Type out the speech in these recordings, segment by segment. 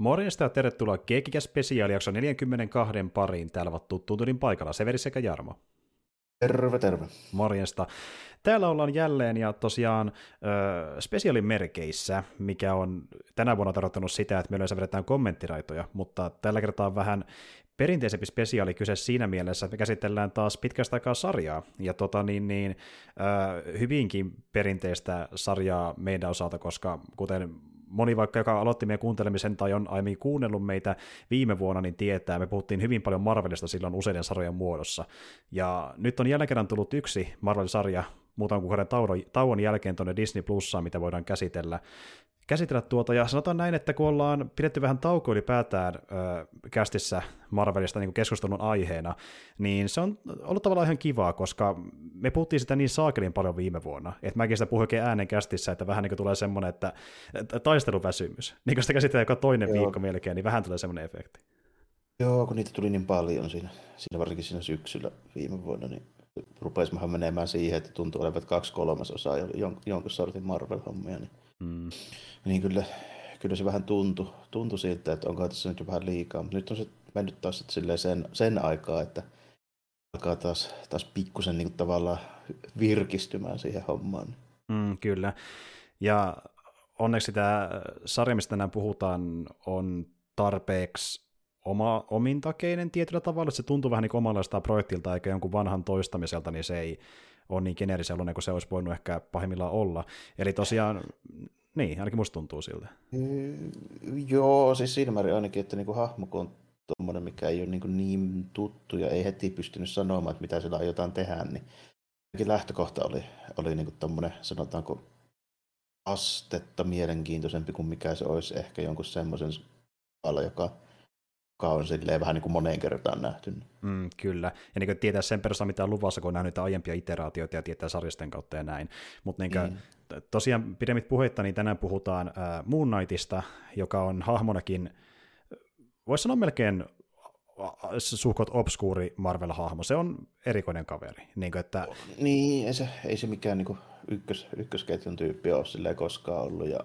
Morjesta ja tervetuloa Keekikä Spesiaali jakso 42 pariin. Täällä ovat tuttuun paikalla Severi sekä Jarmo. Terve, terve. Morjesta. Täällä ollaan jälleen ja tosiaan äh, spesiaalin merkeissä, mikä on tänä vuonna tarkoittanut sitä, että me yleensä vedetään kommenttiraitoja, mutta tällä kertaa on vähän perinteisempi spesiaali kyse siinä mielessä, että me käsitellään taas pitkästä aikaa sarjaa, ja tota niin, niin äh, hyvinkin perinteistä sarjaa meidän osalta, koska kuten moni vaikka, joka aloitti meidän kuuntelemisen tai on aiemmin kuunnellut meitä viime vuonna, niin tietää, me puhuttiin hyvin paljon Marvelista silloin useiden sarjojen muodossa. Ja nyt on jälleen kerran tullut yksi Marvel-sarja muutaman kuukauden tauon jälkeen tuonne Disney Plussaan, mitä voidaan käsitellä käsitellä tuota, ja sanotaan näin, että kun ollaan pidetty vähän tauko ylipäätään ö, kästissä Marvelista niin keskustelun aiheena, niin se on ollut tavallaan ihan kivaa, koska me puhuttiin sitä niin saakelin paljon viime vuonna, että mäkin sitä puhuin oikein äänen kästissä, että vähän niin kuin tulee semmoinen, että taisteluväsymys, niin kun sitä käsitellään joka toinen Joo. viikko melkein, niin vähän tulee semmoinen efekti. Joo, kun niitä tuli niin paljon siinä, siinä varsinkin siinä syksyllä viime vuonna, niin rupesimmehan menemään siihen, että tuntuu olevan kaksi kolmasosaa jonkun sortin Marvel-hommia, niin Mm. Niin kyllä, kyllä se vähän tuntui, tuntui siltä, että onko tässä nyt jo vähän liikaa, mutta nyt on se mennyt taas sen, sen aikaa, että alkaa taas, taas pikkusen niin tavallaan virkistymään siihen hommaan. Mm, kyllä. Ja onneksi tämä sarja, mistä tänään puhutaan, on tarpeeksi oma, omintakeinen tietyllä tavalla, se tuntuu vähän niin omanlaistaan projektilta eikä jonkun vanhan toistamiselta, niin se ei ole niin geneerisellainen kuin se olisi voinut ehkä pahimmillaan olla. Eli tosiaan, niin, ainakin musta tuntuu siltä. Mm, joo, siis siinä määrin ainakin, että niinku hahmo kun on tuommoinen, mikä ei ole niinku niin tuttu ja ei heti pystynyt sanomaan, että mitä sillä aiotaan tehdä, niin lähtökohta oli, oli niinku tuommoinen, sanotaanko, astetta mielenkiintoisempi kuin mikä se olisi ehkä jonkun semmoisen joka joka on silleen vähän niin kuin moneen kertaan nähty. Mm, kyllä, ja niin kuin tietää sen perusteella, mitä on luvassa, kun on nähnyt aiempia iteraatioita ja tietää sarjasten kautta ja näin. Mutta niin mm. tosiaan pidemmit puheitta, niin tänään puhutaan äh, Moon Knightista, joka on hahmonakin, voisi sanoa melkein suhkot obskuuri Marvel-hahmo. Se on erikoinen kaveri. Niin, kuin, että... niin ei, se, ei se mikään niin ykkös, ykkösketjun tyyppi ole koskaan ollut. Ja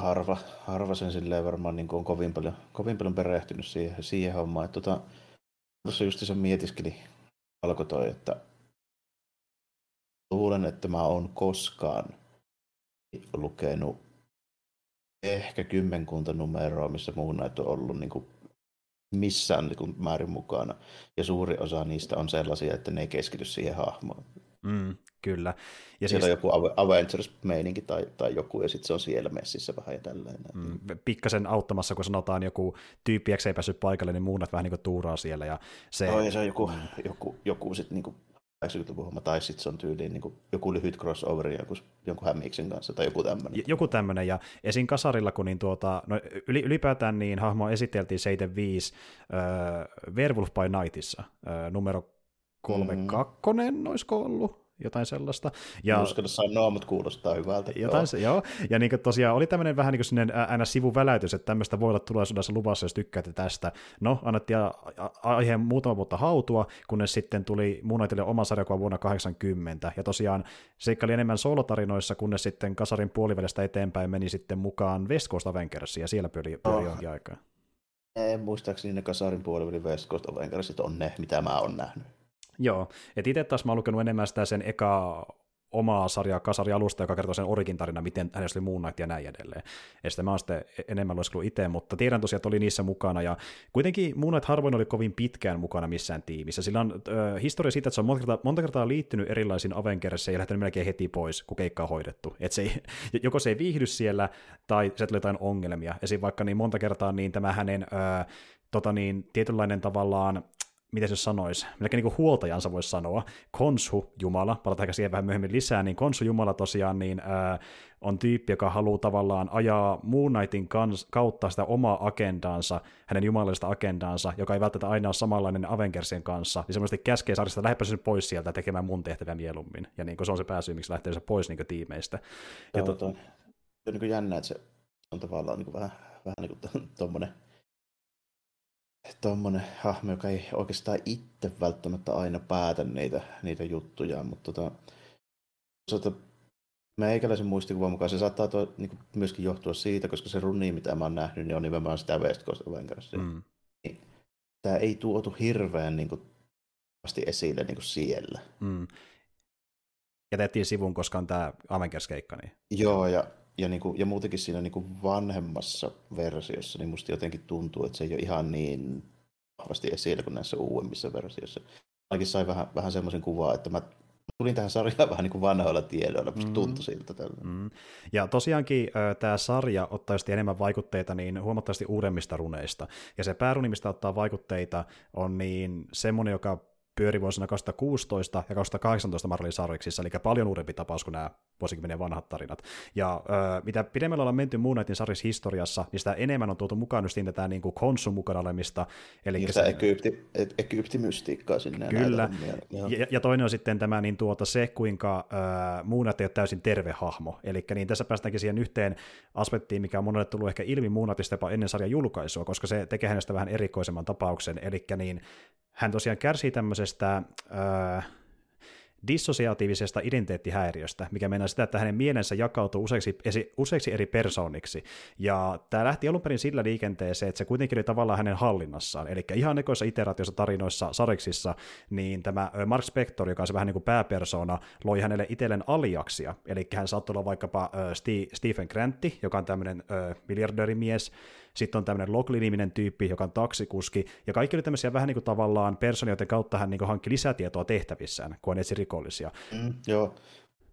harva, harva sen silleen varmaan niin on kovin paljon, kovin paljon perehtynyt siihen, siihen hommaan. Että tota, tuossa just se mietiskeli alkoi toi, että luulen, että mä oon koskaan lukenut ehkä kymmenkunta numeroa, missä muun näitä on ollut niin kuin missään niin kuin määrin mukana. Ja suuri osa niistä on sellaisia, että ne ei keskity siihen hahmoon. Mm, kyllä. Ja siellä siis... on joku Avengers-meininki tai, tai joku, ja sitten se on siellä messissä vähän ja tälleen. Mm, pikkasen auttamassa, kun sanotaan joku tyyppi, ei päässyt paikalle, niin muunat vähän niin kuin tuuraa siellä. Ja se... No, ja se on joku, joku, joku sitten niin 80-luvun tai sitten se on tyyliin niin kuin joku lyhyt crossover joku, jonkun hämmiksen kanssa tai joku tämmöinen. Joku tämmöinen, ja esim. kasarilla, kun niin tuota, no ylipäätään niin hahmo esiteltiin 75 äh, Werewolf by Nightissa, äh, numero kolme mm. kakkonen, olisiko ollut? jotain sellaista. Ja, Uskon sanoa, mutta kuulostaa hyvältä. Jotain, joo. joo. Ja niin tosiaan oli tämmöinen vähän niin kuin aina sivuväläytys, että tämmöistä voi olla tulevaisuudessa luvassa, jos tykkäätte tästä. No, annettiin aiheen muutama vuotta hautua, kunnes sitten tuli Moonlightille oma sarjakuva vuonna 80. Ja tosiaan seikka oli enemmän solotarinoissa, kunnes sitten kasarin puolivälistä eteenpäin meni sitten mukaan West Coast Avengersiin, ja siellä pyöri, pyöri oh. jonkin aikaa. En muistaakseni ne kasarin puolivälin West Coast Avengersit on ne, mitä mä oon nähnyt. Joo, että itse taas mä oon lukenut enemmän sitä sen eka omaa sarjaa, kasari alusta, joka kertoo sen origin tarina, miten hänestä oli Moon Knight ja näin edelleen. Ja sitten mä oon sitten enemmän lueskellut itse, mutta tiedän tosiaan, että oli niissä mukana, ja kuitenkin Moon Knight harvoin oli kovin pitkään mukana missään tiimissä. Sillä on äh, historia siitä, että se on monta kertaa, monta kertaa liittynyt erilaisiin Avengersiin ja lähtenyt melkein heti pois, kun keikka on hoidettu. Et se ei, joko se ei viihdy siellä, tai se tulee jotain ongelmia. Esim. vaikka niin monta kertaa niin tämä hänen äh, tota niin, tietynlainen tavallaan miten se sanoisi, melkein niin kuin huoltajansa voisi sanoa, Konsu Jumala, palataan siihen vähän myöhemmin lisää, niin Konsu Jumala tosiaan niin, ää, on tyyppi, joka haluaa tavallaan ajaa Moon Knightin kans, kautta sitä omaa agendaansa, hänen jumalallista agendaansa, joka ei välttämättä aina ole samanlainen Avengersien kanssa, niin semmoisesti käskee sarjasta lähdepä pois sieltä tekemään mun tehtävää mieluummin, ja niin kuin se on se pääsy, miksi lähtee se pois niin tiimeistä. Ja Joo, to... to... on niin jännä, että se on tavallaan niin kuin vähän, vähän niin kuin tuommoinen tuommoinen hahmo, joka ei oikeastaan itse välttämättä aina päätä niitä, niitä juttuja, mutta tota, meikäläisen muistikuvan mukaan se saattaa to, niin kuin, myöskin johtua siitä, koska se runi, mitä mä oon nähnyt, niin on nimenomaan sitä West Coast Avengersia. Mm. Niin, tämä ei tuotu hirveän niin kuin, esille niin kuin siellä. Mm. Jätettiin sivun, koska on tämä Avengers-keikka. Niin... Joo, ja, ja, niin kuin, ja muutenkin siinä niin kuin vanhemmassa versiossa, niin musta jotenkin tuntuu, että se ei ole ihan niin vahvasti esillä kuin näissä uudemmissa versioissa. Ainakin sai vähän, vähän semmoisen kuvaa, että mä tulin tähän sarjaan vähän niin kuin vanhoilla tiedoilla, mm. tuntui siltä tällä. Mm. Ja tosiaankin tämä sarja ottaa enemmän vaikutteita niin huomattavasti uudemmista runeista. Ja se pääruni, mistä ottaa vaikutteita, on niin semmoinen, joka pyöri vuosina 2016 ja 2018 Marvelin sarjiksissa, eli paljon uudempi tapaus kuin nämä vuosikymmenen vanhat tarinat. Ja ö, mitä pidemmällä ollaan menty Moon Knightin sarjissa historiassa, niin sitä enemmän on tuotu mukaan just tätä niin kuin konsun mukana olemista. Eli niin se, Egypti, Egyptimystiikkaa sinne. Kyllä, ja, ja, toinen on sitten tämä niin tuota, se, kuinka ö, Moon Knight ei ole täysin terve hahmo. Eli niin tässä päästäänkin siihen yhteen aspektiin, mikä on monelle tullut ehkä ilmi Moon Knightista jopa ennen sarjan julkaisua, koska se tekee hänestä vähän erikoisemman tapauksen. Eli niin hän tosiaan kärsii tämmöisestä äh, dissosiatiivisesta identiteettihäiriöstä, mikä meinaa sitä, että hänen mielensä jakautuu useiksi, useiksi eri persooniksi. Ja tämä lähti alun perin sillä liikenteeseen, että se kuitenkin oli tavallaan hänen hallinnassaan. Eli ihan ekoissa iteraatioissa, tarinoissa, sariksissa, niin tämä Mark Spector, joka on se vähän niin kuin pääpersona, loi hänelle itselleen aliaksia. Eli hän saattoi olla vaikkapa Stephen Grantti, joka on tämmöinen miljardöörimies, sitten on tämmöinen Lockley-niminen tyyppi, joka on taksikuski, ja kaikki oli tämmöisiä vähän niin kuin tavallaan personia, joiden kautta hän niin kuin hankki lisätietoa tehtävissään, kun hän etsi rikollisia. Mm, joo.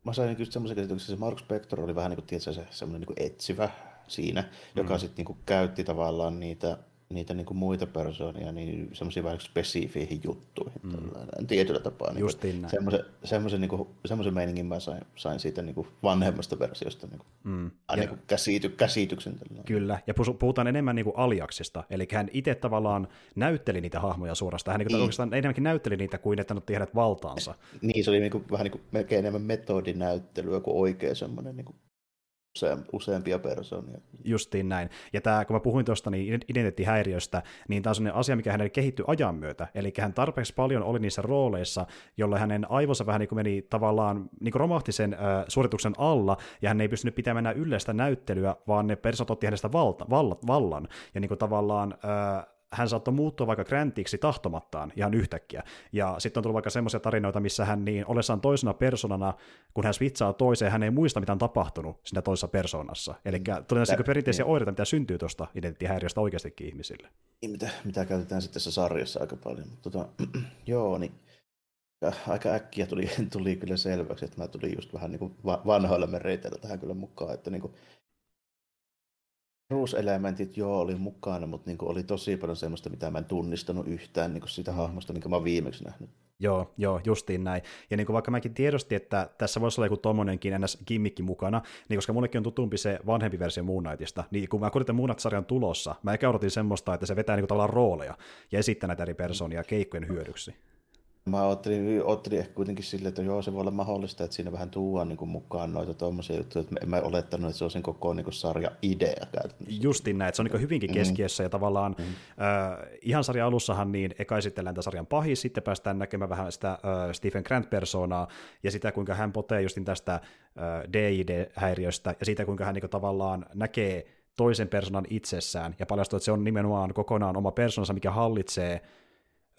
Mä sain just semmoisen käsityksen, että se Mark Spector oli vähän niin kuin, tiedätkö, se, semmoinen niin kuin etsivä siinä, joka mm. sitten niin käytti tavallaan niitä niitä niin kuin muita persoonia niin semmoisiin vähän spesifiihin juttuihin mm. tietyllä tapaa. Niin näin. Semmoisen, semmoisen, niin kuin, semmoisen meiningin mä sain, sain siitä niin kuin vanhemmasta versiosta niin kuin, mm. ja, niin kuin käsity, käsityksen. Tällainen. Kyllä, ja puhutaan enemmän niin kuin aliaksista, eli hän itse tavallaan näytteli niitä hahmoja suorastaan, hän niin kuin, niin. oikeastaan enemmänkin näytteli niitä kuin että otti hänet valtaansa. Niin, se oli niin kuin, vähän niin kuin melkein enemmän metodinäyttelyä kuin oikea semmoinen niin kuin useampia persoonia. Justiin näin. Ja tämä, kun mä puhuin tuosta niin identiteettihäiriöstä, niin tämä on sellainen asia, mikä hänelle kehittyi ajan myötä. Eli hän tarpeeksi paljon oli niissä rooleissa, jolloin hänen aivonsa vähän niin kuin meni tavallaan niin kuin romahti sen äh, suorituksen alla, ja hän ei pystynyt pitämään enää yleistä näyttelyä, vaan ne persoonat otti hänestä valta, vallan. Ja niin kuin tavallaan äh, hän saattoi muuttua vaikka Grantiksi tahtomattaan ihan yhtäkkiä. Ja sitten on tullut vaikka semmoisia tarinoita, missä hän niin olessaan toisena personana, kun hän switchaa toiseen, hän ei muista, mitä on tapahtunut siinä toisessa persoonassa. Eli mm. tulee näissä perinteisiä niin. oireita, mitä syntyy tuosta identiteettihäiriöstä oikeastikin ihmisille. Niin, mitä, mitä käytetään sitten tässä sarjassa aika paljon. Tota, joo, niin aika äkkiä tuli, tuli kyllä selväksi, että mä tulin just vähän niin kuin vanhoilla mereiteillä tähän kyllä mukaan, että niin kuin peruselementit joo oli mukana, mutta niin oli tosi paljon semmoista, mitä mä en tunnistanut yhtään niin siitä hahmosta, minkä mä oon viimeksi nähnyt. Joo, joo, justiin näin. Ja niin kuin vaikka mäkin tiedostin, että tässä voisi olla joku tommonenkin ns. kimmikki mukana, niin koska mullekin on tutumpi se vanhempi versio Moon Knightista, niin kun mä kuulitin Moon Knight-sarjan tulossa, mä eikä odotin semmoista, että se vetää niin kuin tavallaan rooleja ja esittää näitä eri persoonia keikkojen hyödyksi. Mä ajattelin ehkä kuitenkin silleen, että joo, se voi olla mahdollista, että siinä vähän tuodaan niin mukaan noita tuommoisia juttuja, että en mä olettanut, että se on sen koko niin kuin, sarja idea käytännössä. Justin näin, että se on niin hyvinkin mm. keskiössä, mm. ja tavallaan mm. äh, ihan sarjan alussahan niin eka esitellään tämän sarjan pahis, sitten päästään näkemään vähän sitä äh, Stephen Grant-persoonaa, ja sitä kuinka hän potee justin tästä äh, DID-häiriöstä, ja siitä kuinka hän niin kuin, tavallaan näkee toisen persoonan itsessään, ja paljastuu, että se on nimenomaan kokonaan oma persoonansa, mikä hallitsee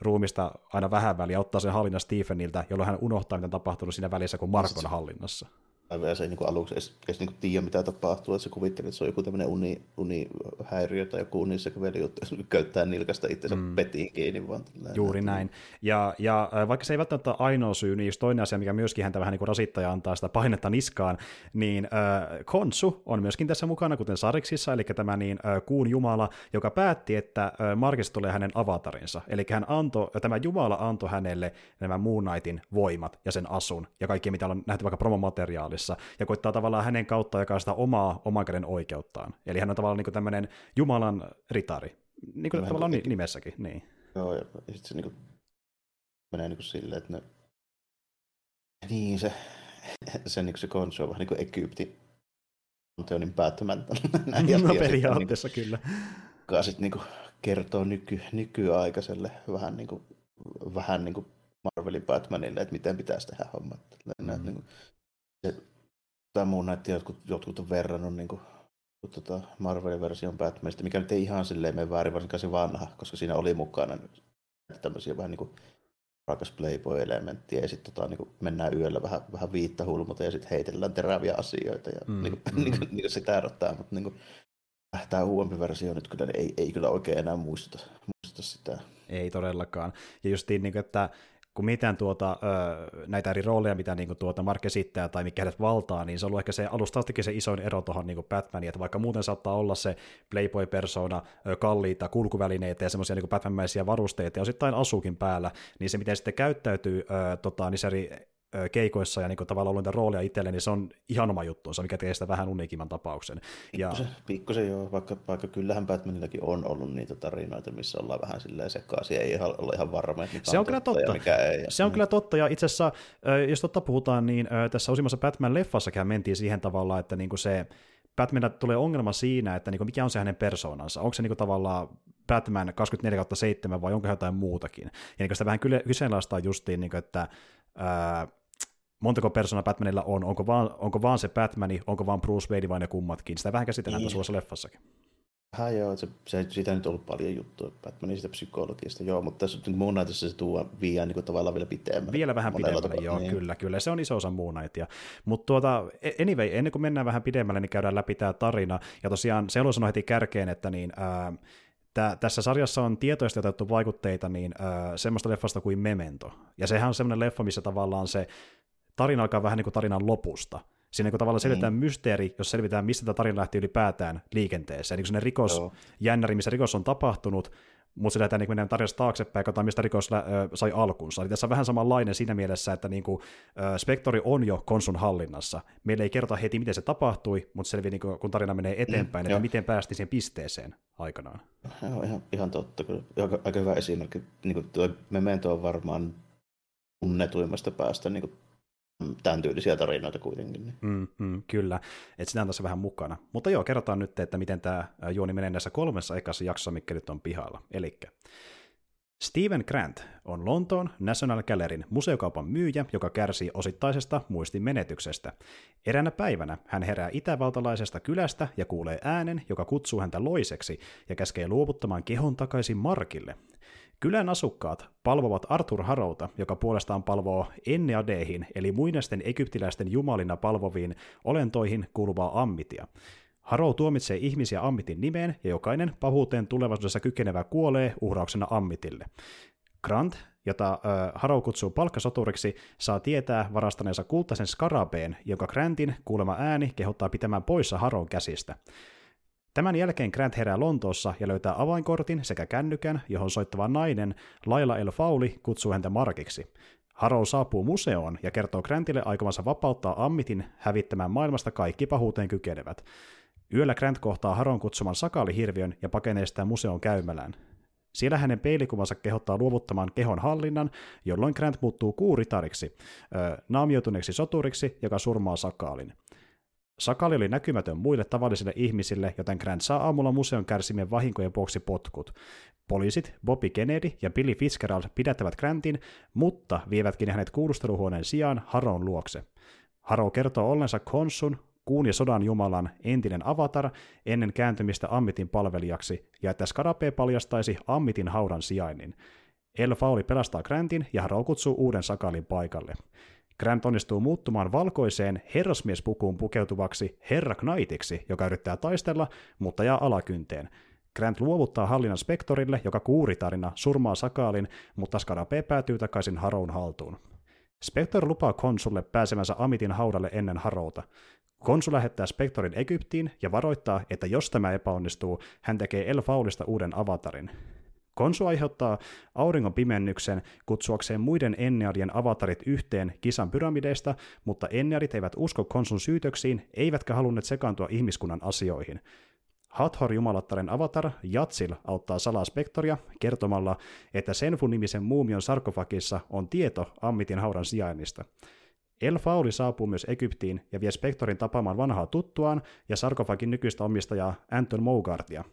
ruumista aina vähän väliä, ottaa sen hallinnan Stepheniltä, jolloin hän unohtaa, mitä on tapahtunut siinä välissä, kun Mark on hallinnassa ja se ei niin aluksi edes, edes niin tiedä, mitä tapahtuu, että se kuvittelee, että se on joku tämmöinen uni, unihäiriö tai joku unisekveli juttu, jos köyttää nilkasta itsensä mm. petiin kiinni. Vaan Juuri näin. Ja, ja vaikka se ei välttämättä ole ainoa syy, niin just toinen asia, mikä myöskin häntä vähän niin kuin rasittaja antaa sitä painetta niskaan, niin äh, Konsu on myöskin tässä mukana, kuten Sariksissa, eli tämä niin, äh, kuun jumala, joka päätti, että äh, Markista tulee hänen avatarinsa. Eli hän antoi, tämä jumala antoi hänelle nämä Moon Knightin voimat ja sen asun ja kaikki, mitä on nähty vaikka promomateriaalissa roolissa ja koittaa tavallaan hänen kautta jakaa sitä omaa oman käden oikeuttaan. Eli hän on tavallaan niin tämmöinen Jumalan ritari, niin kuin tavallaan niin, nimessäkin. Niin. Joo, ja sitten se niin kuin, menee niin kuin silleen, että ne... Niin, se, se, niin se konsu on vähän niin kuin Egypti Anteonin päättämättä. no periaatteessa niin kuin, kyllä. Joka sitten niin kertoo nyky, nykyaikaiselle vähän niin kuin, vähän niin kuin Marvelin Batmanille, että miten pitäisi tehdä hommat. Mm. Niin kuin, se tai muun näitä jotkut, jotkut on verrannut niin kuin, tota Marvelin version Batmanista, mikä nyt ei ihan silleen mene väärin, varsinkaan se vanha, koska siinä oli mukana tämmöisiä vähän niin kuin rakas Playboy-elementtiä ja sitten tota, niin mennään yöllä vähän, vähän viitta hulmuta ja sitten heitellään teräviä asioita ja mm, niin kuin, mm. niin kuin, niin kuin se täröttää, mutta niin kuin, tämä uudempi versio nyt kyllä ei, ei kyllä oikein enää muistuta, muistuta sitä. Ei todellakaan. Ja justiin, niin kuin, että kun mitään tuota, näitä eri rooleja, mitä niin kuin, tuota Mark esittää tai mikä hänet valtaa, niin se on ollut ehkä se alusta se isoin ero tuohon niin Batmaniin, että vaikka muuten saattaa olla se Playboy-persona, kalliita kulkuvälineitä ja semmoisia niin Batman-mäisiä varusteita ja osittain asuukin päällä, niin se miten sitten käyttäytyy tota, niissä eri keikoissa ja niin kuin, tavallaan ollut roolia itselle, niin se on ihan oma juttuunsa, mikä tekee sitä vähän uniikimman tapauksen. Pikkusen, ja... pikkusen joo, vaikka, vaikka kyllähän Batmanillakin on ollut niitä tarinoita, missä ollaan vähän silleen sekaisin, ei ihan, olla ihan varma, että mikä se on, on kyllä totta. ja mikä ei. Se on niin. kyllä totta, ja itse asiassa, jos totta puhutaan, niin tässä uusimmassa Batman-leffassakin mentiin siihen tavallaan, että niin kuin se Batmanilla tulee ongelma siinä, että niin mikä on se hänen persoonansa. Onko se niin kuin tavallaan Batman 24-7 vai onko jotain muutakin. Ja niin sitä vähän kyseenalaistaa justiin, niin kuin, että ää, montako persona Batmanilla on, onko vaan, onko vaan se Batmani, onko vaan Bruce Wayne vai ne kummatkin. Sitä vähän käsitellään niin. tässä leffassakin. Vähän joo, se, se, siitä nyt ollut paljon juttua Batmanin siitä psykologiasta, joo, mutta tässä niin muun näytössä se tuo viian niin tavallaan vielä pitemmän. Vielä vähän pidemmälle, joo, niin. kyllä, kyllä, se on iso osa muun näitä. Mutta tuota, e- anyway, ennen kuin mennään vähän pidemmälle, niin käydään läpi tämä tarina, ja tosiaan se on heti kärkeen, että niin, ää, Tää, tässä sarjassa on tietoisesti otettu vaikutteita niin ää, semmoista leffasta kuin Memento. Ja sehän on semmoinen leffa, missä tavallaan se tarina alkaa vähän niin kuin tarinan lopusta. Siinä niin tavallaan selvitetään mm. mysteeri, jos selvitään, mistä tämä tarina lähti ylipäätään liikenteeseen. Niin kuin rikos, Joo. jännäri, missä rikos on tapahtunut, mutta se lähdetään niin mennään tarinasta taaksepäin ja katsotaan, mistä rikos lä- sai alkunsa. Eli tässä on vähän samanlainen siinä mielessä, että niin kuin, äh, Spektori on jo konsun hallinnassa. Meillä ei kerrota heti, miten se tapahtui, mutta selviää, niin kuin, kun tarina menee eteenpäin, mm, että jo. miten päästiin siihen pisteeseen aikanaan. Joo, ihan, ihan totta. Kyllä. Aika, aika hyvä esimerkki. Niin kuin tuo Memento on varmaan tunnetuimmasta päästä niin kuin tämän tyylisiä tarinoita kuitenkin. Niin. Mm, mm, kyllä, että sitä on tässä vähän mukana. Mutta joo, kerrotaan nyt, että miten tämä juoni menee näissä kolmessa ekassa jaksossa, mikä nyt on pihalla. Eli Steven Grant on Lontoon National Gallerin museokaupan myyjä, joka kärsii osittaisesta muistin menetyksestä. Eräänä päivänä hän herää itävaltalaisesta kylästä ja kuulee äänen, joka kutsuu häntä loiseksi ja käskee luovuttamaan kehon takaisin Markille, Kylän asukkaat palvovat Arthur Harouta, joka puolestaan palvoo Enneadeihin, eli muinaisten egyptiläisten jumalina palvoviin olentoihin kuuluvaa ammitia. Harou tuomitsee ihmisiä ammitin nimeen, ja jokainen pahuuteen tulevaisuudessa kykenevä kuolee uhrauksena ammitille. Grant, jota äh, Harou kutsuu palkkasoturiksi, saa tietää varastaneensa kultaisen skarabeen, jonka Grantin kuulema ääni kehottaa pitämään poissa Haroun käsistä. Tämän jälkeen Grant herää Lontoossa ja löytää avainkortin sekä kännykän, johon soittava nainen Laila El Fauli kutsuu häntä Markiksi. Harrow saapuu museoon ja kertoo Grantille aikomansa vapauttaa Ammitin hävittämään maailmasta kaikki pahuuteen kykenevät. Yöllä Grant kohtaa Haron kutsuman sakaalihirviön ja pakenee sitä museon käymälään. Siellä hänen peilikuvansa kehottaa luovuttamaan kehon hallinnan, jolloin Grant muuttuu kuuritariksi, naamioituneeksi soturiksi, joka surmaa sakaalin. Sakali oli näkymätön muille tavallisille ihmisille, joten Grant saa aamulla museon kärsimien vahinkojen vuoksi potkut. Poliisit Bobby Kennedy ja Billy Fitzgerald pidättävät Grantin, mutta vievätkin hänet kuulusteluhuoneen sijaan Haron luokse. Haro kertoo ollensa Konsun, kuun ja sodan jumalan entinen avatar ennen kääntymistä Ammitin palvelijaksi, ja että Skarape paljastaisi Ammitin haudan sijainnin. El Fauli pelastaa Grantin ja Haro kutsuu uuden sakalin paikalle. Grant onnistuu muuttumaan valkoiseen herrasmiespukuun pukeutuvaksi Herra Knightiksi, joka yrittää taistella, mutta jää alakynteen. Grant luovuttaa hallinnan Spektorille, joka kuuritarina surmaa Sakaalin, mutta Skarape päätyy takaisin Haroun haltuun. Spektor lupaa konsulle pääsemänsä Amitin haudalle ennen Harouta. Konsu lähettää Spektorin Egyptiin ja varoittaa, että jos tämä epäonnistuu, hän tekee El Faulista uuden avatarin. Konsu aiheuttaa auringon pimennyksen kutsuakseen muiden Enneadien avatarit yhteen kisan pyramideista, mutta Enneadit eivät usko Konsun syytöksiin, eivätkä halunneet sekaantua ihmiskunnan asioihin. Hathor jumalattaren avatar Jatsil auttaa salaa Spektoria kertomalla, että Senfu-nimisen muumion sarkofagissa on tieto Ammitin haudan sijainnista. El Fauli saapuu myös Egyptiin ja vie Spektorin tapaamaan vanhaa tuttuaan ja sarkofagin nykyistä omistajaa Anton Mogartia.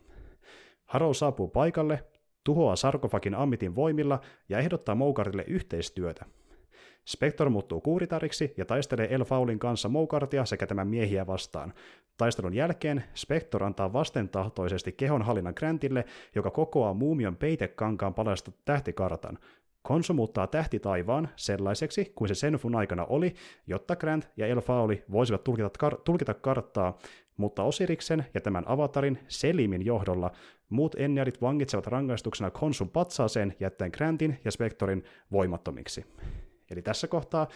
Harrow saapuu paikalle tuhoaa sarkofagin ammitin voimilla ja ehdottaa Moukarille yhteistyötä. Spector muuttuu kuuritariksi ja taistelee El Faulin kanssa Moukartia sekä tämän miehiä vastaan. Taistelun jälkeen Spector antaa vastentahtoisesti kehonhallinnan Grantille, joka kokoaa muumion peitekankaan palasta tähtikartan. Konsu muuttaa tähti taivaan sellaiseksi kuin se Senfun aikana oli, jotta Grant ja El Fauli voisivat tulkita, kar- tulkita karttaa, mutta Osiriksen ja tämän avatarin Selimin johdolla muut Enniarit vangitsevat rangaistuksena Konsun patsaaseen jättäen Grantin ja Spectorin voimattomiksi. Eli tässä kohtaa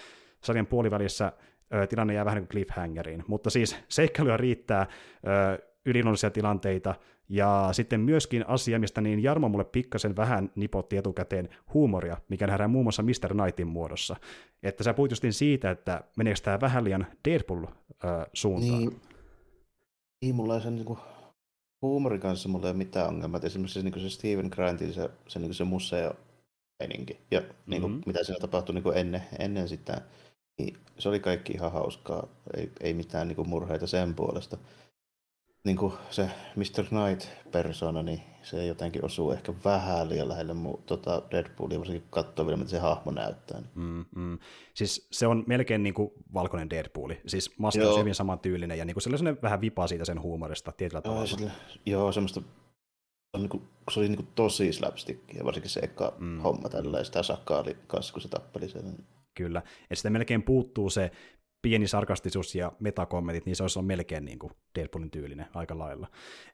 sarjan puolivälissä ö, tilanne jää vähän niin kuin cliffhangeriin, mutta siis seikkailuja riittää, ö, yliluonnollisia tilanteita, ja sitten myöskin asia, mistä niin Jarmo mulle pikkasen vähän nipotti etukäteen huumoria, mikä nähdään muun muassa Mr. Knightin muodossa. Että sä puhuit justiin siitä, että meneekö tämä vähän liian Deadpool-suuntaan. Niin, niin mulla ei sen niin kuin, huumorin kanssa mulla ei ole mitään ongelmaa. Esimerkiksi se, niin se Steven Grantin se, se, niin se museo meininki ja niin kuin, mm-hmm. mitä siinä tapahtui niin kuin ennen, ennen sitä, niin se oli kaikki ihan hauskaa. Ei, ei mitään niin kuin, murheita sen puolesta niin kuin se Mr. Knight-persona, niin se jotenkin osuu ehkä vähän liian lähelle mu- tota Deadpoolia, varsinkin katsoo vielä, mitä se hahmo näyttää. Niin. Mm, mm. Siis se on melkein niin kuin valkoinen Deadpooli. Siis maski on hyvin samantyylinen ja niin kuin sellainen vähän vipaa siitä sen huumorista tietyllä joo, tavalla. Sille, joo, semmoista on niin kuin, se oli niin kuin tosi slapstickia, varsinkin se eka mm. homma tällä, ja sitä sakkaali kanssa, kun se tappeli sen. Kyllä, ja sitten melkein puuttuu se pieni sarkastisuus ja metakommentit, niin se olisi melkein niin kuin Deadpoolin tyylinen aika lailla.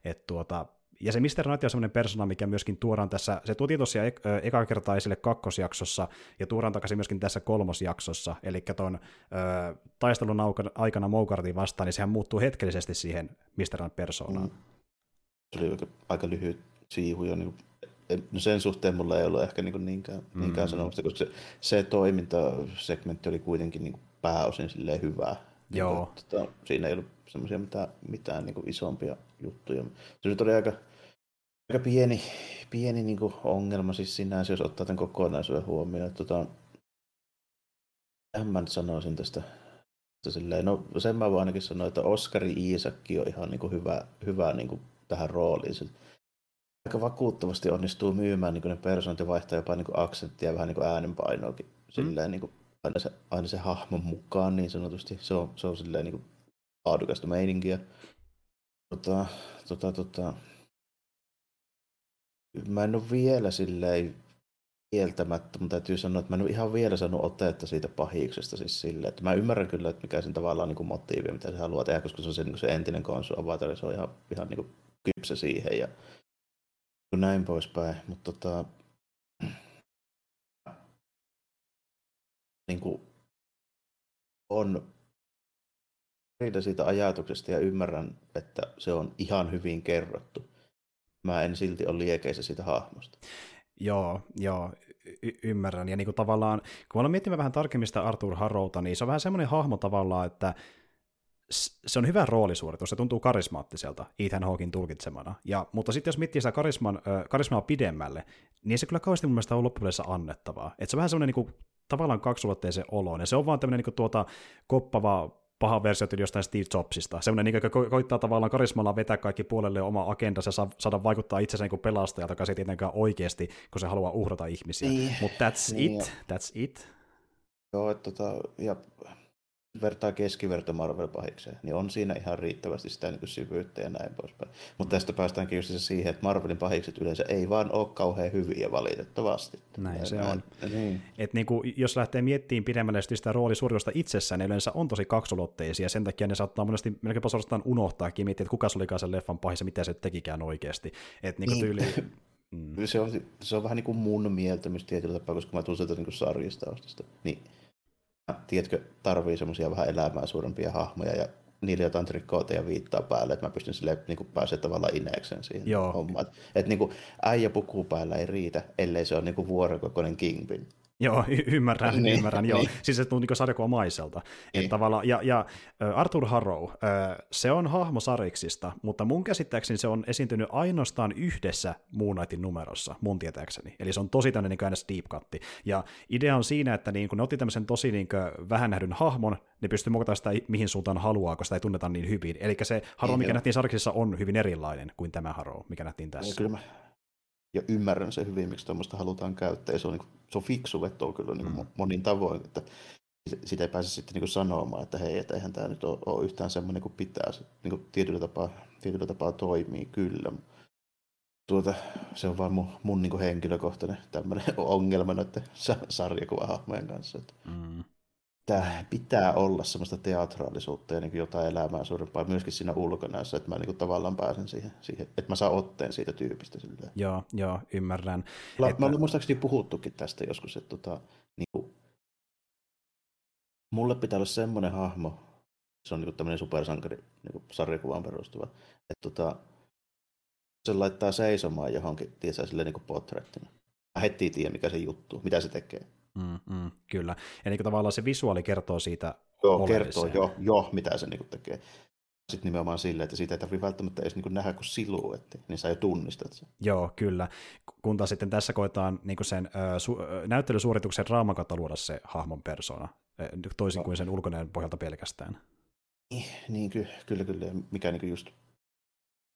Et tuota, ja se Mr. Knight on sellainen persona, mikä myöskin tuodaan tässä, se tuotiin tosiaan ek- eka kertaa esille kakkosjaksossa, ja tuodaan takaisin myöskin tässä kolmosjaksossa, eli tuon ö, taistelun aikana Moukartin vastaan, niin sehän muuttuu hetkellisesti siihen Mr. Knight-persoonaan. Mm. Se oli aika, aika lyhyt siivu, ja niin no sen suhteen mulla ei ollut ehkä niin niinkään, niinkään mm. sanomista, koska se, se toimintasegmentti oli kuitenkin niin pääosin silleen hyvää. Niin Joo. Tota, siinä ei ollut semmoisia mitään, mitään niin isompia juttuja. Se nyt oli aika, aika pieni, pieni niin ongelma siis sinänsä, jos ottaa tämän kokonaisuuden huomioon. Että, tota, mä nyt sanoisin tästä, tästä silleen, no sen mä vaan ainakin sanoin, että Oskari Iisakki on ihan niin kuin hyvä, hyvä niin kuin tähän rooliin. Se aika vakuuttavasti onnistuu myymään niin kuin ne persoonat ja vaihtaa jopa niin kuin aksenttia ja vähän niin kuin äänenpainoakin. Silleen, mm. niin kuin aina se, aina se hahmon mukaan niin sanotusti. Se on, se on silleen niin kuin laadukasta meininkiä. Tota, tota, tota, mä en ole vielä silleen kieltämättä, mutta täytyy sanoa, että mä en ole ihan vielä saanut otetta siitä pahiksesta siis silleen, että mä ymmärrän kyllä, että mikä sen tavallaan niin kuin motiivi, mitä se haluaa tehdä, koska se on se, niin se entinen konsu avatar, se on ihan, ihan niin kuin kypsä siihen ja näin poispäin, mutta tota, niin kuin on riitä siitä ajatuksesta ja ymmärrän, että se on ihan hyvin kerrottu. Mä en silti ole liekeissä siitä hahmosta. Joo, joo, y- ymmärrän. Ja niin kuin tavallaan, kun olen miettimään vähän tarkemmin sitä Arthur Harrowta, niin se on vähän semmoinen hahmo tavallaan, että se on hyvä roolisuoritus, se tuntuu karismaattiselta Ethan Hawkin tulkitsemana. Ja, mutta sitten jos miettii sitä karisman, karismaa pidemmälle, niin se kyllä kauheasti mun mielestä on loppupeleissä annettavaa. Et se on vähän semmoinen niin tavallaan kaksulotteisen oloinen. Se on vaan tämmöinen niin tuota, koppava paha versio jostain Steve Jobsista. Semmoinen, niin ko- koittaa tavallaan karismalla vetää kaikki puolelle oma agendansa ja saada vaikuttaa itsensä niin pelastajalta, joka se ei tietenkään oikeasti, kun se haluaa uhrata ihmisiä. Niin. Mutta that's niin. it, that's it. Joo, että tota, ja vertaa keskiverto Marvel-pahikseen, niin on siinä ihan riittävästi sitä niin kuin syvyyttä ja näin poispäin. Mutta tästä päästäänkin just siihen, että Marvelin pahikset yleensä ei vaan ole kauhean hyviä valitettavasti. Näin ja se näin. on. Niin. Et niin kuin, jos lähtee miettimään pidemmälle sitä roolisuoritusta itsessään, ne yleensä on tosi kaksulotteisia, sen takia ne saattaa monesti melkeinpä suorastaan unohtaakin miettiä, että kuka se olikaan sen leffan pahis ja mitä se tekikään oikeasti. Et niin niin. Tyyli, mm. se, on, se on vähän niin kuin mun mieltämys tietyllä tapaa, koska mä tulen sieltä niin sarjista ostasta. Niin tiedätkö, tarvii semmoisia vähän elämää suurempia hahmoja ja niillä jotain trikkoota ja viittaa päälle, että mä pystyn sille niin kuin pääsee tavallaan ineekseen siihen Joo. hommaan. Että et, niin kuin äijä puku päällä ei riitä, ellei se ole niin kuin vuorokokoinen kingpin. Joo, y- ymmärrän, niin, ymmärrän, joo. Niin. Siis se tuntuu niin sarjakuvamaiselta. Niin. ja, ja Arthur Harrow, se on hahmo Sariksista, mutta mun käsittääkseni se on esiintynyt ainoastaan yhdessä Moon Knightin numerossa, mun tietääkseni. Eli se on tosi tämmöinen niin aina deep cut. Ja idea on siinä, että niin kun ne otti tämmöisen tosi niin vähän nähdyn hahmon, ne pystyy muokata sitä mihin suuntaan haluaa, koska sitä ei tunneta niin hyvin. Eli se Harrow, niin, mikä nähtiin Sariksissa, on hyvin erilainen kuin tämä Harrow, mikä nähtiin tässä. Niin, kyllä mä ja ymmärrän se hyvin, miksi tuommoista halutaan käyttää. Ja se on, niin kuin, se on fiksu veto kyllä niin mm. monin tavoin. Että sitä ei pääse sitten niin kuin sanomaan, että hei, että eihän tämä nyt ole, ole yhtään semmoinen kuin pitää. Se niin kuin tietyllä, tapaa, tietyllä tapaa toimii kyllä. Tuota, se on vain mun, mun niin kuin henkilökohtainen tämmöinen ongelma noiden sarjakuvahahmojen kanssa. Että mm. Tämä pitää olla semmoista teatraalisuutta ja niin jotain elämää suurempaa myöskin siinä ulkonäössä, että mä niin kuin tavallaan pääsen siihen, siihen, että mä saan otteen siitä tyypistä. Silleen. Joo, joo, ymmärrän. La, että... Mä olen muistaakseni puhuttukin tästä joskus, että tota, niin kuin, mulle pitää olla semmoinen hahmo, se on niin tämmöinen supersankari niin sarjakuvaan perustuva, että tota, se laittaa seisomaan johonkin, tiesää silleen niin potrettina. Mä heti tiedän, mikä se juttu, mitä se tekee. Mm, mm, kyllä. Eli tavallaan se visuaali kertoo siitä Joo, kertoo jo, jo, mitä se niin tekee. Sitten nimenomaan silleen, että siitä ei tarvitse välttämättä edes niin nähdä kuin siluetti, niin sä jo tunnistat sen. Joo, kyllä. Kun taas sitten tässä koetaan niin sen ö, su, näyttelysuorituksen raaman kautta luoda se hahmon persona, toisin kuin sen ulkonäön pohjalta pelkästään. Niin, niin kyllä, kyllä, kyllä. Mikä niin just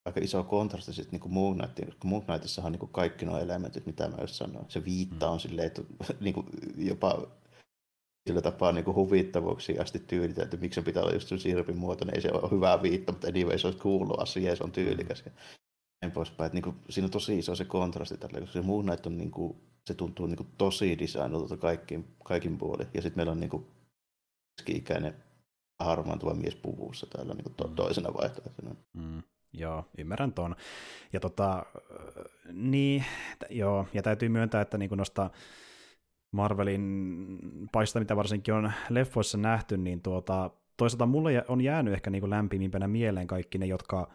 aika iso kontrasti sitten niin Moon Knightiin, koska Moon Knightissahan on niin kaikki nuo elementit, mitä mä just sanoin. Se viitta mm. on silleen, että niin kuin jopa sillä tapaa niin kuin huvittavuuksiin asti tyylitä, että miksi se pitää olla just sirpin muoto, niin ei se ole hyvä viitta, mutta anyway se olisi kuullut asia, se on tyylikäs. Ja näin poispäin. Että niin kuin, siinä on tosi iso se kontrasti tällä, koska se Moon Knight on niin kuin, se tuntuu niin kuin tosi designolta kaikkin, kaikin puolin. Ja sitten meillä on niin kuin keski-ikäinen harmaantuva mies puvussa täällä niin kuin to- mm. toisena vaihtoehtona. Mm. Joo, ymmärrän ton. Ja tota, niin, joo, ja täytyy myöntää, että niin noista Marvelin paista, mitä varsinkin on leffoissa nähty, niin tuota, toisaalta mulle on jäänyt ehkä niin lämpimimpänä mieleen kaikki ne, jotka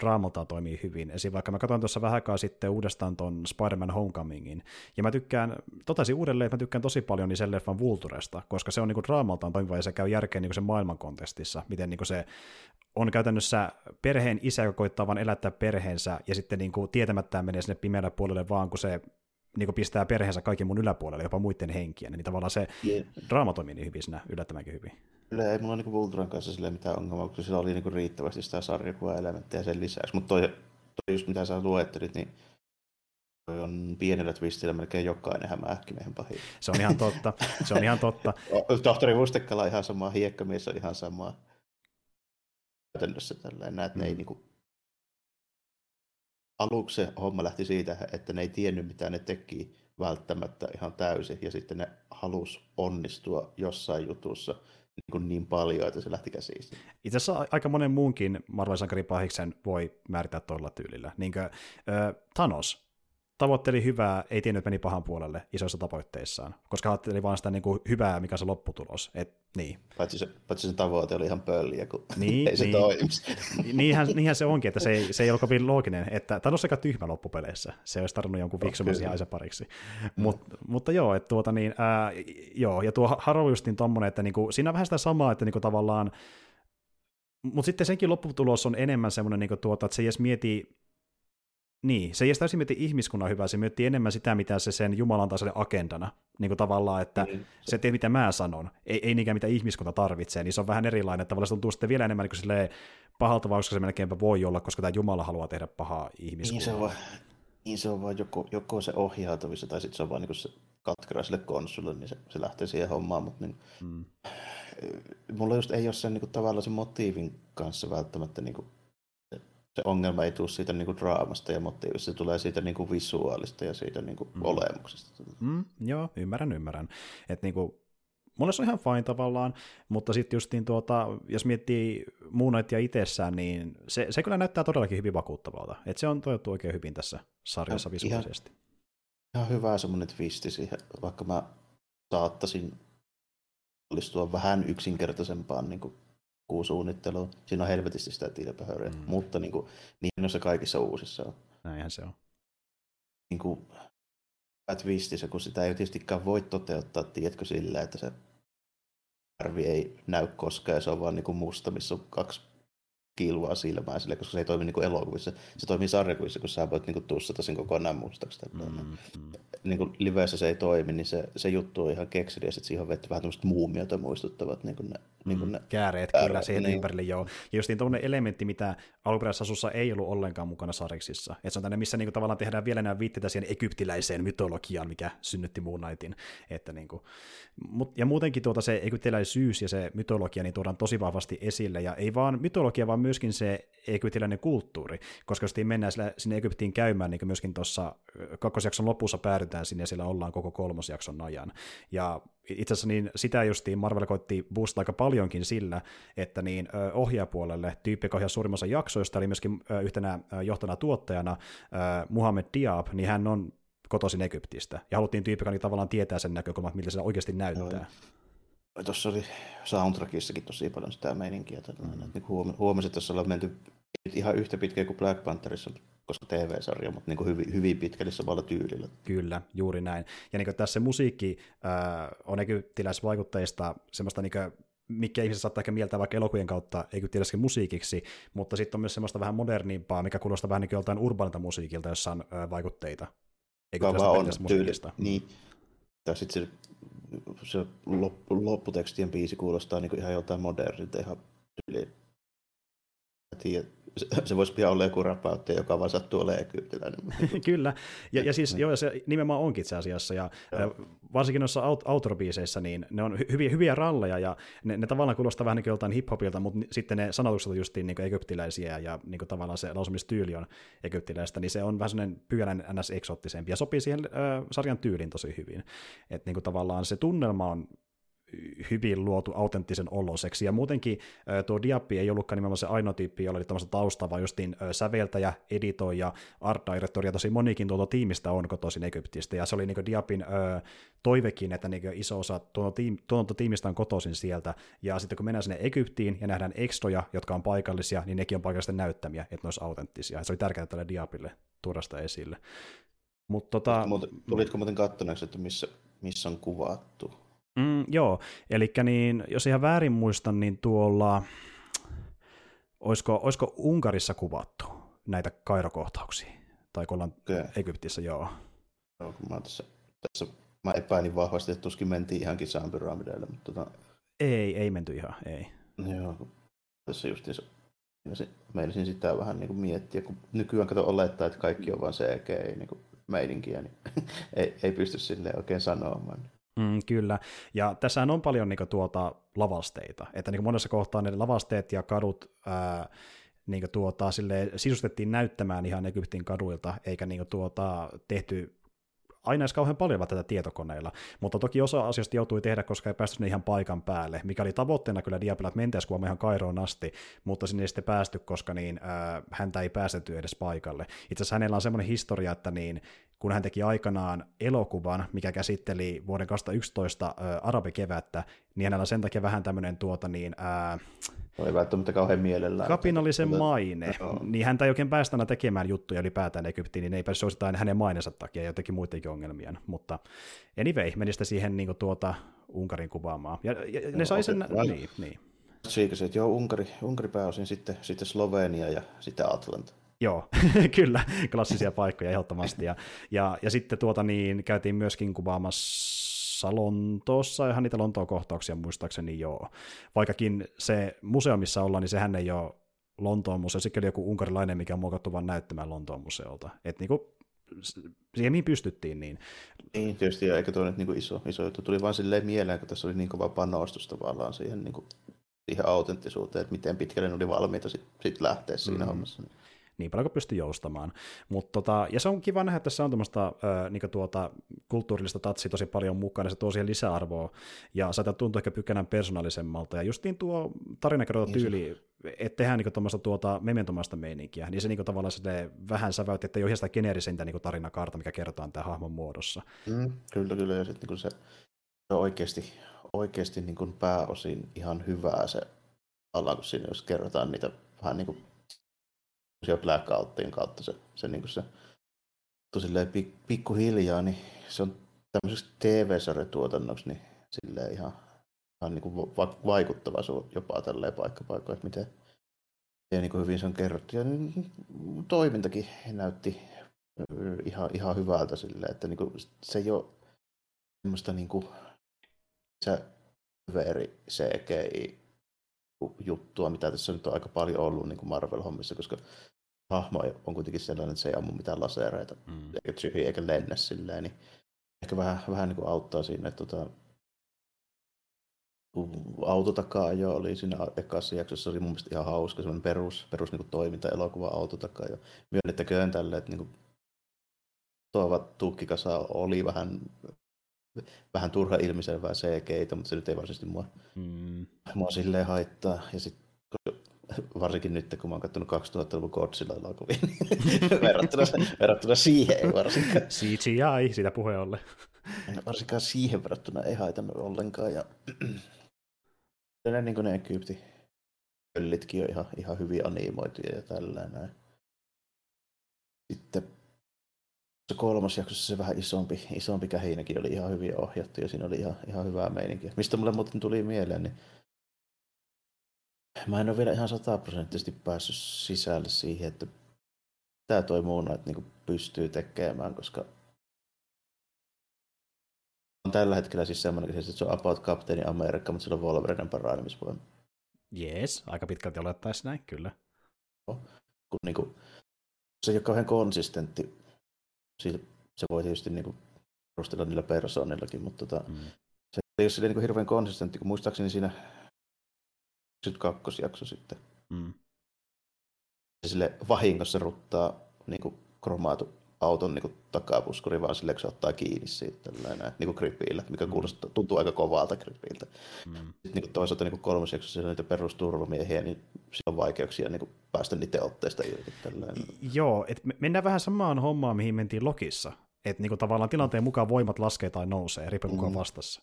draamaltaan toimii hyvin. Esim. vaikka mä katsoin tuossa vähän aikaa sitten uudestaan ton Spider-Man Homecomingin, ja mä tykkään, totesin uudelleen, että mä tykkään tosi paljon niin sen leffan Vulturesta, koska se on niin draamaltaan toimiva ja se käy järkeen niin sen maailman kontekstissa, miten niin se on käytännössä perheen isä, joka koittaa vaan elättää perheensä, ja sitten niin kuin tietämättään menee sinne pimeälle puolelle vaan, kun se niin kuin pistää perheensä kaikki mun yläpuolelle, jopa muiden henkiä, niin tavallaan se yeah. draama toimii niin hyvin siinä yllättävänkin hyvin. Kyllä ei mulla niin Vulturan kanssa sille mitään ongelmaa, koska sillä oli niin riittävästi sitä sarjakuva-elementtejä sen lisäksi. Mutta toi, toi just mitä sä luettelit, niin toi on pienellä twistillä melkein jokainen hämähäkkimiehen pahin. Se on ihan totta, se on ihan totta. Tohtori Vustekkala on ihan sama, hiekkamies on ihan sama. Käytännössä tällainen, näet, mm. ne ei niin kuin... Aluksi se homma lähti siitä, että ne ei tiennyt mitä ne teki välttämättä ihan täysin, ja sitten ne halus onnistua jossain jutussa, niin, kuin niin paljon, että se lähti käsiin. Itse asiassa aika monen muunkin Marvel-sankaripahiksen voi määrittää tuolla tyylillä. Niin kuin, äh, Thanos tavoitteli hyvää, ei tiennyt, että meni pahan puolelle isoissa tavoitteissaan, koska ajatteli vaan sitä niin kuin hyvää, mikä se lopputulos. Et, niin. paitsi, se, paitsi se tavoite oli ihan pölliä, kun niin, ei se niin. toimisi. Niinhän, niinhän se onkin, että se ei, se ei ole kovin looginen, että tämä on aika tyhmä loppupeleissä. Se olisi tarvinnut jonkun fiksumisen okay. pariksi. Mm. Mut, mutta joo, että tuota niin, ää, joo, ja tuo Harrow justin tommonen, että niinku, siinä on vähän sitä samaa, että niinku tavallaan mutta sitten senkin lopputulos on enemmän semmoinen, niin tuota, että se ei edes mieti niin, se ei täysin mieti ihmiskunnan hyvää, se miettii enemmän sitä, mitä se sen Jumalan tasolle agendana, niin kuin tavallaan, että niin. se tee mitä mä sanon, ei, ei niinkään mitä ihmiskunta tarvitsee, niin se on vähän erilainen, tavallaan se tuntuu sitten vielä enemmän niin kuin pahalta, vaikka se melkeinpä voi olla, koska tämä Jumala haluaa tehdä pahaa ihmiskunnalle. Niin se on vaan, niin se on vaan joko, joko se ohjautuvissa, tai sitten se on vaan niin se katkera sille konsulle, niin se, se lähtee siihen hommaan, mutta niin, mm. mulla just ei ole sen niin kuin, tavallaan sen motiivin kanssa välttämättä niin kuin, se ongelma ei tule siitä niin kuin draamasta ja motiivista, se tulee siitä niin kuin visuaalista ja siitä niin kuin mm. olemuksesta. Mm, joo, ymmärrän, ymmärrän. Että niin kuin, mulle se on ihan fine tavallaan, mutta sitten justiin tuota, jos miettii Moonlightia itsessään, niin se, se kyllä näyttää todellakin hyvin vakuuttavalta. Että se on toivottu oikein hyvin tässä sarjassa ja, visuaalisesti. Ihan, ihan hyvä semmoinen twisti siihen, vaikka mä saattaisin onnistua vähän yksinkertaisempaan niin kuin suunnittelu. Siinä on helvetisti sitä tilpehöriä, mm. mutta niin kuin, niin se kaikissa uusissa on. Näinhän se on. Niin kuin, twistissä, kun sitä ei tietystikään voi toteuttaa, tiedätkö, sillä, että se arvi ei näy koskaan ja se on vaan niin kuin musta, missä on kaksi kiilua silmää sille, koska se ei toimi niin kuin elokuvissa. Se toimii sarjakuvissa, kun sä voit niin kuin tussata sen kokonaan mustaksi. Mm, mm. Niin kuin liveissä se ei toimi, niin se, se juttu on ihan kekseli, ja sitten siihen on vetty vähän tämmöiset muumiota muistuttavat niin kuin ne, mm, niin kuin ne Kääreet ääret, kyllä siihen niin. ympärille, joo. Ja just niin tuommoinen elementti, mitä alkuperäisessä asussa ei ollut ollenkaan mukana sariksissa. Että se on tänne, missä niin kuin, tavallaan tehdään vielä nämä viitteitä siihen egyptiläiseen mytologiaan, mikä synnytti Moon Knightin. Että, niin kuin, ja muutenkin tuota se egyptiläisyys ja se mytologia niin tuodaan tosi vahvasti esille, ja ei vaan mytologia, vaan myöskin se egyptiläinen kulttuuri, koska jos mennään sinne Egyptiin käymään, niin myöskin tuossa kakkosjakson lopussa päädytään sinne ja siellä ollaan koko kolmosjakson ajan. Ja itse asiassa niin sitä justiin Marvel koitti boostaa aika paljonkin sillä, että niin ohjaapuolelle tyyppi, joka ohjasi suurimmassa jaksoista, oli myöskin yhtenä johtona tuottajana Muhammed Diab, niin hän on kotoisin Egyptistä. Ja haluttiin tyyppi, joka niin tavallaan tietää sen näkökulman, miltä se oikeasti näyttää. Joo. Tuossa oli soundtrackissakin tosi paljon sitä meininkiä. Mm. Niin huomasin, että tuossa ollaan menty ihan yhtä pitkä kuin Black Pantherissa, koska TV-sarja, mutta niin kuin hyvin, hyvin pitkälle samalla tyylillä. Kyllä, juuri näin. Ja niin tässä musiikki äh, on egyptiläisvaikutteista semmoista niin kuin, mikä ihmiset saattaa ehkä mieltää vaikka elokuvien kautta egyptiläiskin musiikiksi, mutta sitten on myös semmoista vähän modernimpaa, mikä kuulostaa vähän niin kuin joltain urbanilta musiikilta, jossa on äh, vaikutteita. Joka on tyyli, niin. Tai sitten se se lopputekstien biisi kuulostaa niin ihan jotain modernilta ihan. Tiedä, se voisi pian olla joku rapautti, joka vaan sattuu olemaan egyptiläinen. Kyllä, ja, ja siis joo, se nimenomaan onkin itse asiassa, ja joo. varsinkin noissa aut- outro-biiseissä, niin ne on hyviä, hyviä ralleja, ja ne, ne tavallaan kuulostaa vähän niin kuin joltain hip-hopilta, mutta sitten ne sanotukset on justiin niin egyptiläisiä, ja niin kuin tavallaan se lausumistyyli on egyptiläistä, niin se on vähän sellainen pyöläinen ns. eksoottisempi, ja sopii siihen äh, sarjan tyyliin tosi hyvin. Että niin kuin tavallaan se tunnelma on hyvin luotu autenttisen oloseksi. Ja muutenkin tuo Diappi ei ollutkaan nimenomaan se ainoa tyyppi, jolla oli tämmöistä taustaa, vaan justiin säveltäjä, editoija, art director, ja tosi monikin tuolta tiimistä on kotoisin Egyptistä, ja se oli niin Diapin ö, toivekin, että niin iso osa tuotantotiimistä on kotoisin sieltä, ja sitten kun mennään sinne Egyptiin ja nähdään extroja, jotka on paikallisia, niin nekin on paikallisten näyttämiä, että ne olisi autenttisia. Se oli tärkeää tälle Diapille tuoda sitä esille. Mut, tota, Tulitko muuten katsoneeksi, että missä, missä on kuvattu? Mm, joo, eli niin, jos ihan väärin muistan, niin tuolla, olisiko, olisiko Unkarissa kuvattu näitä kairokohtauksia? Tai kun ollaan okay. Egyptissä, joo. Joo, kun mä tässä, tässä mä epäilin vahvasti, että tuskin mentiin ihan kisaan pyramideille, mutta tota... Ei, ei menty ihan, ei. Joo, tässä justiinsa meinasin sitä vähän niin kuin miettiä, kun nykyään kato olettaa, että kaikki on vain CG, ei niin kuin meidinkiä, niin ei, ei pysty sille oikein sanomaan. Mm, kyllä, ja tässä on paljon niin kuin, tuota, lavasteita, että niin kuin monessa kohtaa ne lavasteet ja kadut ää, niin kuin, tuota, sille, sisustettiin näyttämään ihan Egyptin kaduilta, eikä niin kuin, tuota, tehty aina edes kauhean paljon tätä tietokoneilla, mutta toki osa asioista joutui tehdä, koska ei päästy sinne ihan paikan päälle, mikä oli tavoitteena kyllä Diabella, että mentäisiin kuulemma ihan Kairoon asti, mutta sinne ei sitten päästy, koska niin, äh, häntä ei päästetty edes paikalle. Itse asiassa hänellä on semmoinen historia, että niin, kun hän teki aikanaan elokuvan, mikä käsitteli vuoden 2011 äh, arabikevättä, niin hänellä on sen takia vähän tämmöinen tuota niin, äh, ei välttämättä kauhean mielellään. Kapinallisen mutta, maine, no. niin häntä ei oikein päästänä tekemään juttuja ylipäätään Egyptiin, niin ei päässyt osittain hänen mainensa takia ja jotenkin muidenkin ongelmia. Mutta anyway, meni sitä siihen niin tuota Unkarin kuvaamaan. Ja, ja no, ne sai sen, okay. niin, niin. Siikasin, että joo, Unkari, Unkari pääosin, sitten, sitten Slovenia ja sitten Atlanta. Joo, kyllä, klassisia paikkoja ehdottomasti. Ja, ja, ja sitten tuota niin, käytiin myöskin kuvaamassa Lontoossa, ihan niitä Lontoon kohtauksia muistaakseni joo. Vaikkakin se museo, missä ollaan, niin sehän ei ole Lontoon museo, sekin oli joku unkarilainen, mikä on muokattu vain näyttämään Lontoon museolta. Että niinku, siihen mihin pystyttiin. Niin, niin tietysti, ja eikä tuo nyt niinku iso, iso juttu. Tuli vain silleen mieleen, kun tässä oli niin kova panostus tavallaan siihen, niinku, siihen autenttisuuteen, että miten pitkälle ne oli valmiita sitten sit lähteä siinä mm. hommassa niin paljon kuin pystyy joustamaan. Mut tota, ja se on kiva nähdä, että tässä on tämmöistä niin tuota, kulttuurillista tatsia tosi paljon mukana, se tuo siihen lisäarvoa, ja saattaa tuntua ehkä pykänän persoonallisemmalta, ja justiin tuo tarinakirjoitatyyli, niin että tehdään niin tuommoista tuota mementomaista meininkiä, niin se niin tavallaan se vähän säväytti, että ei ole ihan sitä geneerisintä niin tarinakaarta, mikä kerrotaan tämän hahmon muodossa. Mm, kyllä, kyllä, ja sitten niin se, se oikeasti, oikeasti niin kuin pääosin ihan hyvää se alla, kun siinä jos kerrotaan niitä vähän niin se blackouttiin kautta se, se, niin se tosilleen pik, pikkuhiljaa, niin se on tämmöiseksi TV-sarjatuotannoksi niin silleen ihan, ihan niin kuin va- vaikuttava jopa tälleen paikkapaikoin, että miten, ja niin kuin hyvin se on kerrottu. Ja toimintakin näytti ihan, ihan hyvältä sille, että niin kuin, se ei ole semmoista niin kuin, se veri CGI juttua, mitä tässä nyt on aika paljon ollut niin kuin Marvel-hommissa, koska hahmo on kuitenkin sellainen, että se ei ammu mitään lasereita, mm. eikä tsyhi, eikä lennä silleen, niin ehkä vähän, vähän niin kuin auttaa siinä, että tota, autotakaa jo oli siinä ekassa jaksossa, se oli mun mielestä ihan hauska, semmoinen perus, perus niin kuin toiminta, elokuva autotakaa jo. Myönnettäköön tälle, että niin kuin, tuova tukkikasa oli vähän, vähän turha ilmiselvää CG, mutta se nyt ei varsinaisesti mua, mm. mua silleen haittaa. Ja sitten varsinkin nyt, kun mä oon katsonut 2000-luvun Godzilla-elokuvia, niin verrattuna, verrattuna siihen ei varsinkaan. CGI, sitä puheen olle. Varsinkaan siihen verrattuna ei haitannut ollenkaan. Ja ne, niin kuin ne Egypti pöllitkin on ihan, ihan hyvin animoituja ja tällainen. Sitten se kolmas jaksossa se vähän isompi, isompi kähinäkin oli ihan hyvin ohjattu ja siinä oli ihan, ihan hyvää meininkiä. Mistä mulle muuten tuli mieleen, niin mä en ole vielä ihan sataprosenttisesti päässyt sisälle siihen, että tämä toi muun että niin pystyy tekemään, koska on tällä hetkellä siis semmoinen, että se on About Captain Amerikka, mutta sillä on Wolverinen paranemisvoima. Jees, aika pitkälti olettaisi näin, kyllä. No, kun niin kuin, se ei ole kauhean konsistentti. Se voi tietysti niin kuin, perustella niillä persoonillakin, mutta tota, mm. se ei ole sille, niin kuin, hirveän konsistentti, kun muistaakseni siinä 22 jakso sitten. Mm. Se sille vahingossa ruttaa niin kuin, kromaatu auton niin kuin, takapuskuri, vaan sille, kun se ottaa kiinni siitä tällainen, niin kuin gripillä, mikä mm. kuulostaa, tuntuu aika kovalta gripiltä. Mm. Sitten niin kuin, toisaalta niin kolmas jaksossa niitä perusturvamiehiä, niin sillä on vaikeuksia niin kuin, päästä niiden otteista irti. Tällainen. Joo, et mennään vähän samaan hommaan, mihin mentiin Lokissa. Että niin tavallaan tilanteen mukaan voimat laskee tai nousee, riippuen kuka mm. vastassa.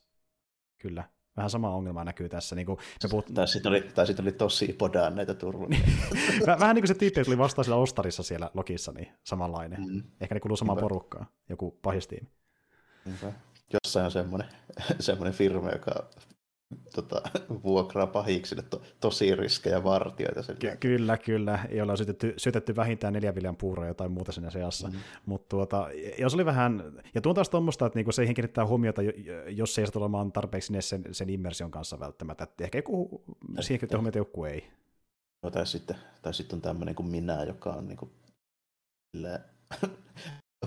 Kyllä. Vähän sama ongelma näkyy tässä. Niin kuin me puhut... Tai sitten oli, tai sit oli tosi podaan näitä turvamia. Vähän niin kuin se tyyppi, tuli vastaan siellä Ostarissa siellä Lokissa, niin samanlainen. Mm. Ehkä ne kuuluu samaan porukkaan, joku pahistiimi. Jossain on semmoinen, semmoinen firma, joka tota, vuokraa pahiksille to, tosi riskejä vartioita. Ky- kyllä, kyllä, joilla on syötetty, syötetty vähintään neljä viljan puuroa tai muuta siinä seassa. Mm. Mutta tuota, jos oli vähän, ja tuon taas tuommoista, että niinku siihen kiinnittää huomiota, jos ei saa olemaan tarpeeksi sen, sen immersion kanssa välttämättä. Et ehkä joku, siihen kiinnittää huomiota, joku ei. No, tai, sitten, tai sitten on tämmöinen kuin minä, joka on niinku,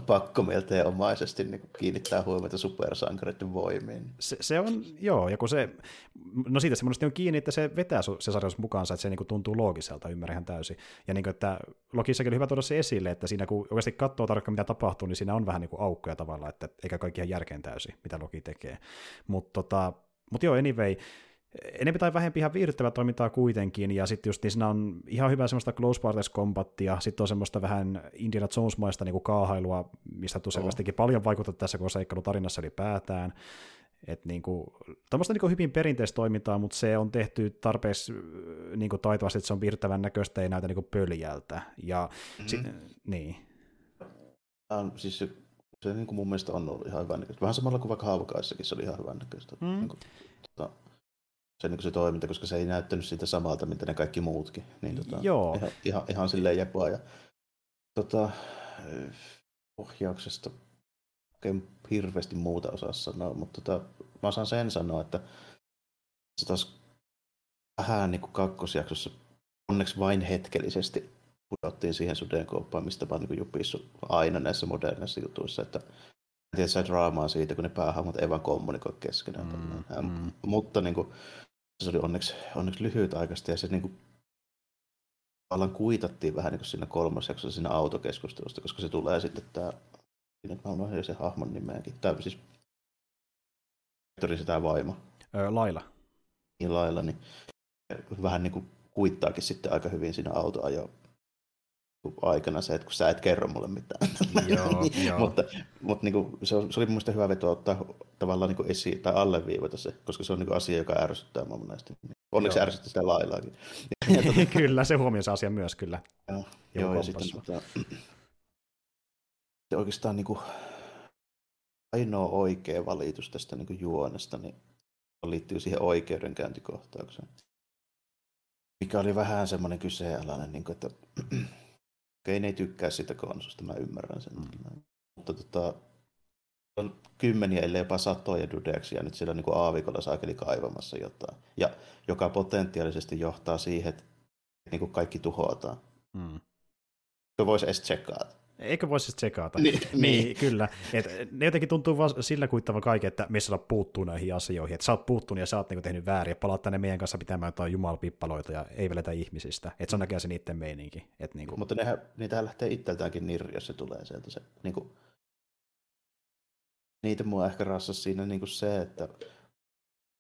pakkomielteenomaisesti niin kiinnittää huomiota supersankareiden voimiin. Se, se, on, joo, ja kun se, no siitä se on kiinni, että se vetää se sarjassa mukaansa, että se niin tuntuu loogiselta, ymmärrän täysin. Ja niin kuin, että logissakin oli hyvä tuoda se esille, että siinä kun oikeasti katsoo tarkkaan, mitä tapahtuu, niin siinä on vähän niin kuin aukkoja tavallaan, että eikä kaikki ihan järkeen täysin, mitä Loki tekee. Mutta tota, mut joo, anyway, enemmän tai vähempi ihan viihdyttävää toimintaa kuitenkin, ja sitten just niin siinä on ihan hyvä semmoista close quarters combattia, sitten on semmoista vähän Indiana Jones-maista niin kuin kaahailua, mistä tuu selvästikin paljon vaikuttaa tässä koko seikkailutarinassa ylipäätään. Että niin kuin, tämmöistä niin hyvin perinteistä toimintaa, mutta se on tehty tarpeeksi niin kuin taitavasti, että se on viihdyttävän näköistä, ei näytä niin kuin pöljältä. Ja mm-hmm. si- niin. Um, siis se, se niin kuin mun mielestä on ollut ihan hyvän näköistä. Vähän samalla kuin vaikka Haavakaissakin se oli ihan hyvän näköistä. Mm. Niin kuin, tota, se, niin se toiminta, koska se ei näyttänyt siitä samalta, mitä ne kaikki muutkin. Niin, tota, Joo. Ihan, ihan, ihan silleen jepoa. Ja, tota, ohjauksesta oikein hirveästi muuta osaa sanoa, mutta tota, mä osaan sen sanoa, että se taas vähän niin kuin kakkosjaksossa onneksi vain hetkellisesti pudottiin siihen sudenkouppaan, mistä oon niin jupissut aina näissä moderneissa jutuissa, että en tiedä, sä draamaa siitä, kun ne päähahmot ei vaan kommunikoi keskenään. Mm, mm. Mutta niin kuin, se oli onneksi, onneksi lyhyt aikaista ja se niin kuin, tavallaan kuitattiin vähän niin kuin siinä kolmas jaksossa siinä autokeskustelusta, koska se tulee sitten tämä, mä unohdin se hahmon nimeäkin, tämä siis se tämä vaimo. Öö, Laila. Niin Laila, niin vähän niin kuin kuittaakin sitten aika hyvin siinä autoajo aikana se, että kun sä et kerro mulle mitään. Joo, niin, joo. mutta mutta niin kuin, se, se oli mun mielestä hyvä veto ottaa tavallaan niin kuin esiin tai alleviivata se, koska se on niin kuin asia, joka ärsyttää mua monesti. Onneksi joo. ärsytti sitä lailaakin. kyllä, se huomioi se asia myös kyllä. Joo, joo ja sitten mutta, se oikeastaan niin kuin, ainoa oikea valitus tästä niin kuin juonesta niin liittyy siihen oikeudenkäyntikohtaukseen mikä oli vähän semmoinen kyseenalainen, niin kuin, että okei, ne ei tykkää sitä konsosta, mä ymmärrän sen. Mm. Mutta tota, on kymmeniä, ellei jopa satoja dudeksia nyt siellä niin kuin aavikolla saakeli kaivamassa jotain. Ja joka potentiaalisesti johtaa siihen, että niin kuin kaikki tuhoataan. Mm. Se voisi edes tsekata. Eikö voisi siis tsekata? Niin, niin, niin. kyllä. Et ne jotenkin tuntuu vaan sillä kuittavan kaiken, että me saada puuttuu näihin asioihin. Että sä oot puuttunut ja sä oot niinku tehnyt väärin ja palaat tänne meidän kanssa pitämään jotain jumalpippaloita ja ei veletä ihmisistä. Että se on näkään se niiden meininki. Et niinku... Mutta nehän, niitähän lähtee itseltäänkin nirri, jos se tulee sieltä. Se, niinku... Niitä mua ehkä rassas siinä niinku se, että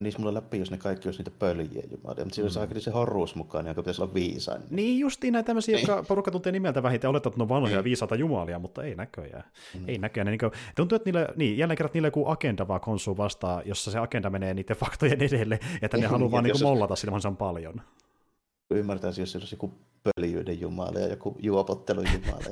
niissä mulle läpi, jos ne kaikki olisi niitä pöljien jumalia, mutta siinä mm. olisi se horruus mukaan, joka pitäisi olla viisain. Niin justiin näitä tämmöisiä, jotka porukka tuntee nimeltä vähintään, oletat, että ne on vanhoja niin. viisaita jumalia, mutta ei näköjään. Mm. Ei näköjään. Niin kuin, tuntuu, että niille, niin, jälleen kerran niille joku agenda vaan konsuu vastaa, jossa se agenda menee niiden faktojen edelle, että ne haluaa vaan niin mollata sillä on ymmärtäisi, jos se olisi joku pöljyyden jumala ja joku juopottelun jumala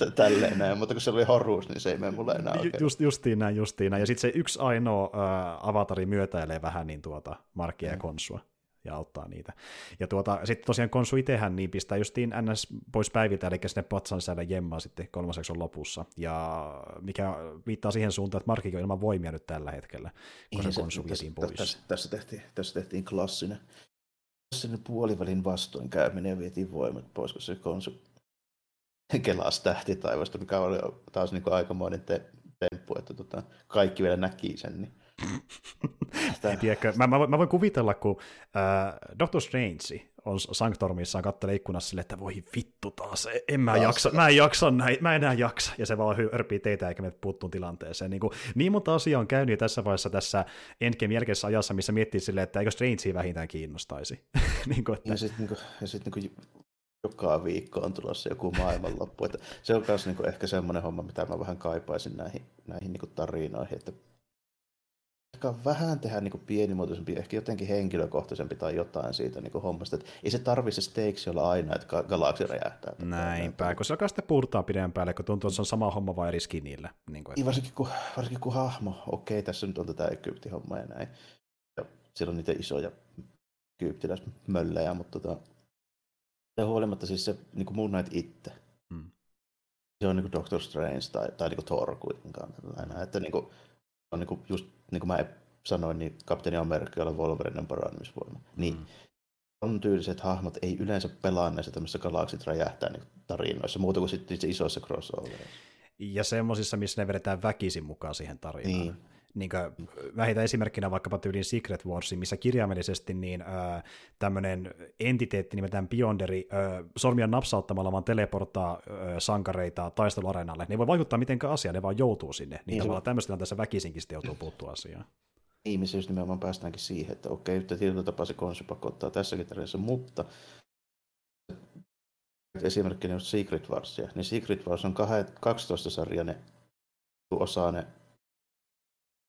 ja tälleen näin, mutta kun se oli horruus, niin se ei mene mulle enää oikein. Just, justiin näin, justiin näin. Ja sitten se yksi ainoa äh, avatari myötäilee vähän niin tuota Markia ja mm. Konsua ja auttaa niitä. Ja tuota, sitten tosiaan Konsu itsehän niin pistää justiin NS pois päiviltä, eli sinne patsan säädä jemmaa sitten kolmaseksi on lopussa. Ja mikä viittaa siihen suuntaan, että Markki on ilman voimia nyt tällä hetkellä, kun se Konsu vietiin pois. Tässä, tässä, tehtiin, tässä tehtiin klassinen sen puolivälin vastoinkäyminen vietiin voimat pois, kun se konsu kelasi tähtitaivasta, mikä oli taas niin kuin aikamoinen te- temppu, että tota, kaikki vielä näki sen. Niin. Tiedätkö, mä, mä, mä, voin kuvitella, kun äh, Doctor Strange on Sanctormissaan kattelee ikkunassa sille, että voi vittu taas, en mä taas. jaksa, mä en jaksa näin, mä enää jaksa, ja se vaan hörpii teitä eikä me puuttuu tilanteeseen. Niin, kuin, niin monta asiaa on käynyt tässä vaiheessa tässä Endgame jälkeisessä ajassa, missä miettii silleen, että eikö Strangea vähintään kiinnostaisi. niin kuin, että... Ja sitten niin sit, niin joka viikko on tulossa joku maailmanloppu. Että se on myös niin ehkä semmoinen homma, mitä mä vähän kaipaisin näihin, näihin niin tarinoihin, että vähän tehdä niin pienimuotoisempi, ehkä jotenkin henkilökohtaisempi tai jotain siitä niin hommasta. Että ei se tarvi se stakes olla aina, että galaksi räjähtää. Näinpä, kun se alkaa sitten puhutaan pidemmän päälle, kun tuntuu, että se on sama homma vain eri skinillä. Niin kuin, että... Niin, varsinkin, kun, varsinkin kun hahmo, okei, tässä nyt on tätä Egypti-hommaa ja näin. Ja siellä on niitä isoja egyptiläismöllejä, mutta tota, huolimatta siis se niin kuin Moon Knight itse, hmm. se on niin kuin Doctor Strange tai, tai niin kuin Thor kuitenkaan. Että niin kuin, on niin kuin just niin kuin mä sanoin, niin Kapteeni Amerikka, jolla Wolverinen parannemisvoima. Niin mm. on tyyliset hahmot ei yleensä pelaa näissä tämmöisissä galaksit räjähtää niin tarinoissa, muuta kuin sitten isoissa crossoverissa. Ja semmoisissa, missä ne vedetään väkisin mukaan siihen tarinaan. Niin niin vähitä esimerkkinä vaikkapa tyyliin Secret Warsin, missä kirjaimellisesti niin, äh, tämmöinen entiteetti nimeltään Bionderi äh, sormia napsauttamalla vaan teleporttaa äh, sankareita taisteluareenalle. Ne ei voi vaikuttaa mitenkään asiaan, ne vaan joutuu sinne. Niin, niin tavallaan tämmöistä tilanteessa väkisinkin sitten joutuu puuttua asiaan. Ihmisiä just nimenomaan päästäänkin siihen, että okei, että tietyllä tapaa se konsu pakottaa tässäkin tarinassa, mutta esimerkkinä just Secret Warsia, niin Secret Wars on 12 sarjainen osainen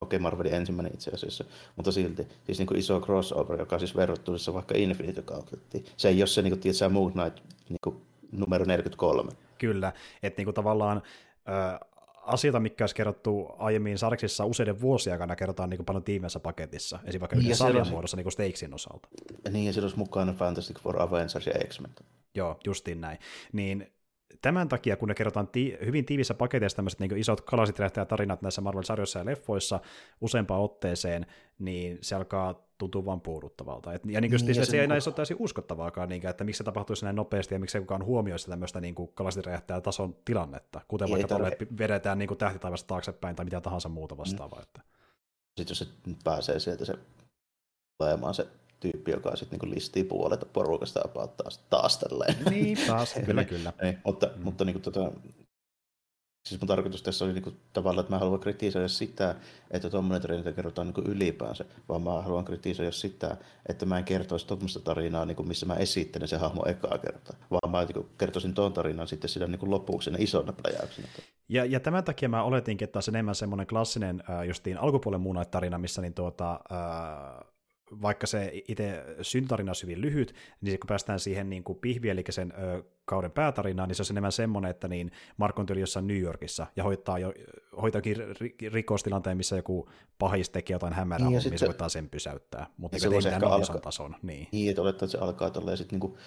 Okei, Marvelin ensimmäinen itse asiassa, mutta silti siis niin kuin iso crossover, joka siis verrattuisi vaikka Infinity Gauntlettiin. Se ei ole se, niin kuin, tiedätkö, Moon Knight niin kuin, numero 43. Kyllä, että niin kuin tavallaan äh, asioita, mikä olisi kerrottu aiemmin sarksissa useiden vuosia aikana, kerrotaan niin kuin paljon tiimeissä paketissa, esimerkiksi vaikka yhden sarjan olisi... muodossa niin kuin Stakesin osalta. Niin, ja siellä olisi mukana Fantastic Four, Avengers ja X-Men. Joo, justiin näin. Niin tämän takia, kun ne kerrotaan ti- hyvin tiivissä paketeissa tämmöiset niin isot kalasit tarinat näissä Marvel-sarjoissa ja leffoissa useampaan otteeseen, niin se alkaa tuntua vaan puuduttavalta. Et, ja niin kuin niin, se, se ei näissä ole täysin uskottavaakaan, niin, että miksi se tapahtuisi näin nopeasti ja miksi kukaan huomioisi tämmöistä niin kalasiräjähtää tason tilannetta, kuten ei vaikka tuolle, että vedetään niin tähtitaivasta taaksepäin tai mitä tahansa muuta vastaavaa. Mm. Että. Sitten jos se pääsee sieltä se olemaan se tyyppi, joka sitten niin listii puolet porukasta ja taas, taas tälleen. Niin, taas, kyllä, kyllä. Ei, mutta, mm. mutta niin kuin, tota, siis mun tarkoitus tässä oli niin kuin, tavallaan, että mä haluan kritisoida sitä, että tuommoinen tarina kerrotaan niin kuin ylipäänsä, vaan mä haluan kritisoida sitä, että mä en kertoisi tuommoista tarinaa, niin kuin, missä mä esittelen se hahmo ekaa kertaa, vaan mä niin kuin, kertoisin tuon tarinan sitten sillä niin kuin lopuksi isona pläjäyksenä. Ja, ja tämän takia mä oletinkin, että olisi enemmän semmoinen klassinen äh, justiin alkupuolen muun tarina, missä niin tuota, äh, vaikka se itse syntarina olisi hyvin lyhyt, niin kun päästään siihen niin kuin pihvi, eli sen ö, kauden päätarinaan, niin se on enemmän semmoinen, että niin Mark on jossain New Yorkissa ja hoitaa jo hoitakin rikostilanteen, missä joku pahis tekee jotain hämärää, niin, missä voittaa sen pysäyttää, mutta niin ei mitään alka... tason. Niin, niin että olettaa, että se alkaa tolleen sitten niinku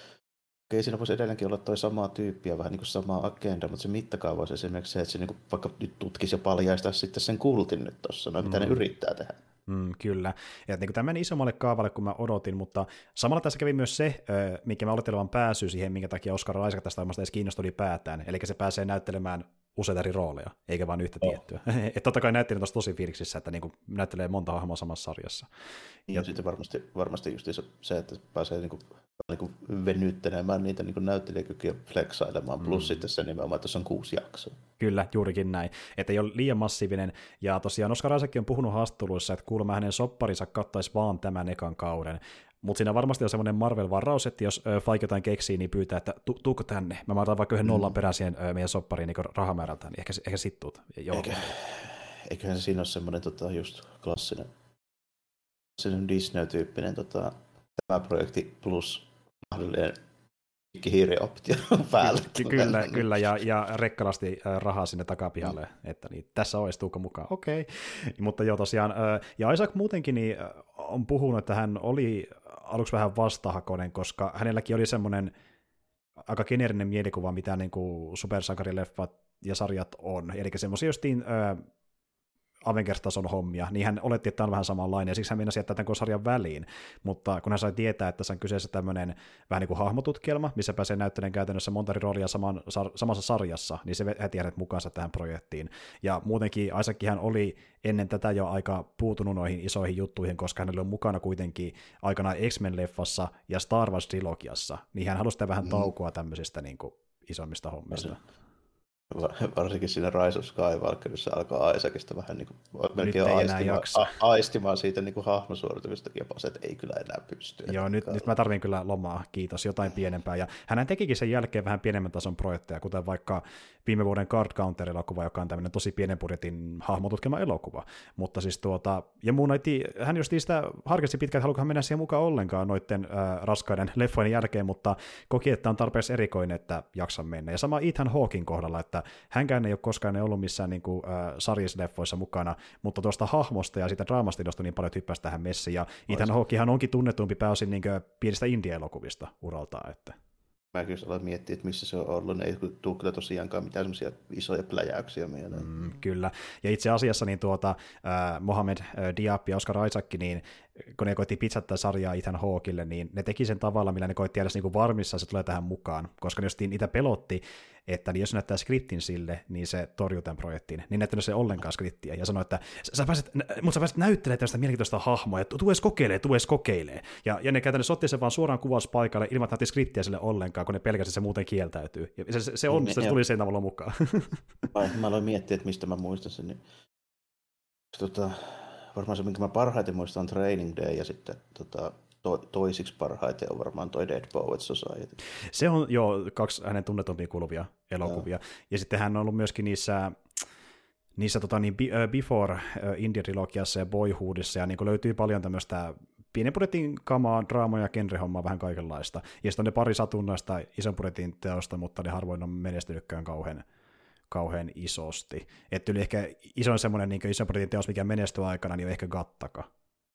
Okei, siinä voisi edelleenkin olla toi sama tyyppi ja vähän niin kuin sama agenda, mutta se mittakaava olisi esimerkiksi se, että se niin kuin vaikka nyt tutkisi ja paljaista sitten sen kultin nyt tuossa, no, mitä mm. ne yrittää tehdä. Mm, kyllä. Ja niin tämä meni isommalle kaavalle kuin mä odotin, mutta samalla tässä kävi myös se, mikä mä olettelevan pääsy siihen, minkä takia Oscar Isaac tästä omasta edes kiinnostui ylipäätään. Eli se pääsee näyttelemään useita eri rooleja, eikä vain yhtä oh. tiettyä. että totta kai näyttelijät on tosi fiiliksissä, että niinku näyttelee monta hahmoa samassa sarjassa. Ja, ja sitten varmasti, varmasti just se, että pääsee niinku, niinku venyttelemään niitä niinku näyttelijäkykyjä flexailemaan, mm. plus sitten se nimenomaan, että se on kuusi jaksoa. Kyllä, juurikin näin. Että ei ole liian massiivinen. Ja tosiaan Oscar Isaac on puhunut haastatteluissa, että kuulemma hänen sopparinsa kattaisi vaan tämän ekan kauden. Mutta siinä varmasti on semmoinen Marvel-varaus, että jos Fike jotain keksii, niin pyytää, että tu- tuuko tänne. Mä otan vaikka yhden mm. nollan perään siihen meidän soppariin niin rahamäärältä, niin ehkä, ehkä sittuut. Eikä, eiköhän se siinä ole semmoinen tota, just klassinen, klassinen Disney-tyyppinen tota, tämä projekti plus mahdollinen hiirioptio päällä. Kyllä, kyllä ja, ja rekkalasti rahaa sinne takapihalle, mm. että niin, tässä olisi tuuko mukaan, okei. Okay. Mutta joo tosiaan, ja Isaac muutenkin niin on puhunut, että hän oli aluksi vähän vastahakoinen, koska hänelläkin oli semmoinen aika geneerinen mielikuva, mitä niin kuin supersankarileffat ja sarjat on. Eli semmoisia justiin Avengers-tason hommia, niin hän oletti, että tämä on vähän samanlainen, ja siksi hän meinasi jättää tämän sarjan väliin. Mutta kun hän sai tietää, että se on kyseessä tämmöinen vähän niin kuin hahmotutkielma, missä pääsee näyttelemään käytännössä monta roolia saman, sar, samassa sarjassa, niin se heti hänet mukaansa tähän projektiin. Ja muutenkin hän oli ennen tätä jo aika puutunut noihin isoihin juttuihin, koska hän oli mukana kuitenkin aikana X-Men-leffassa ja Star Wars-trilogiassa, niin hän halusi vähän mm. taukoa tämmöisistä niin kuin, isommista hommista. Varsinkin siinä Rise of Skywalkerissa alkaa Isaacista vähän niin kuin, melkein aistimaan, a, aistimaan siitä niin kuin hahmosuorituksesta jopa se, että ei kyllä enää pysty. Joo, nyt, nyt mä tarvin kyllä lomaa, kiitos, jotain pienempää. Ja hän tekikin sen jälkeen vähän pienemmän tason projekteja, kuten vaikka viime vuoden Card Counter-elokuva, joka on tämmöinen tosi pienen budjetin hahmotutkema elokuva. Mutta siis tuota, ja muun näiti, hän just sitä harkitsi pitkään, että haluakohan mennä siihen mukaan ollenkaan noiden äh, raskaiden leffojen jälkeen, mutta koki, että on tarpeeksi erikoinen, että jaksa mennä. Ja sama Ethan Hawkin kohdalla, että hänkään ei ole koskaan ollut missään niin kuin, äh, sarjisleffoissa mukana, mutta tuosta hahmosta ja siitä draamasta niin paljon hyppäsi tähän messiin. Ja Ethan Hawkehan onkin tunnetumpi pääosin niin kuin, pienistä indie-elokuvista uraltaan. Että mä kyllä aloin miettiä, että missä se on ollut, ne ei tule kyllä tosiaankaan mitään semmoisia isoja pläjäyksiä mieleen. Mm, kyllä, ja itse asiassa niin tuota, äh, Mohamed äh, Diab ja Oscar Isaac, niin kun ne koitti pizzattaa sarjaa Ethan Hawkille, niin ne teki sen tavalla, millä ne koitti edes niin varmissa, että se tulee tähän mukaan, koska ne jos niitä pelotti, että niin jos näyttää skriptin sille, niin se torjuu tämän projektin. Niin näyttänyt se ollenkaan skriptiä ja sanoi, että sä pääset, mutta sä pääset näyttelemään tästä mielenkiintoista hahmoa, ja tuu edes kokeilee, tuu edes kokeilee. Ja, ja ne käytännössä otti sen vaan suoraan kuvauspaikalle ilman, että skriptiä sille ollenkaan, kun ne pelkästään se muuten kieltäytyy. Ja se, se, se on, niin, se tuli sen tavalla mukaan. mä aloin miettiä, että mistä mä muistan sen. Niin... Tota, varmaan se, minkä mä parhaiten muistan, on Training Day ja sitten tota, to, toisiksi parhaiten on varmaan toi Dead Poets Society. Se on jo kaksi hänen tunnetumpia kuluvia elokuvia. Joo. Ja sitten hän on ollut myöskin niissä niissä tota, niin, Before Indie-trilogiassa ja Boyhoodissa, ja niin löytyy paljon tämmöistä pienen budjetin kamaa, draamoja ja genrehommaa vähän kaikenlaista. Ja sitten on ne pari satunnaista ison budjetin teosta, mutta ne harvoin on menestynytkään kauhean, kauhean isosti. Että yli ehkä isoin semmoinen niin ison budjetin teos, mikä menestyy aikana, niin on ehkä Gattaka.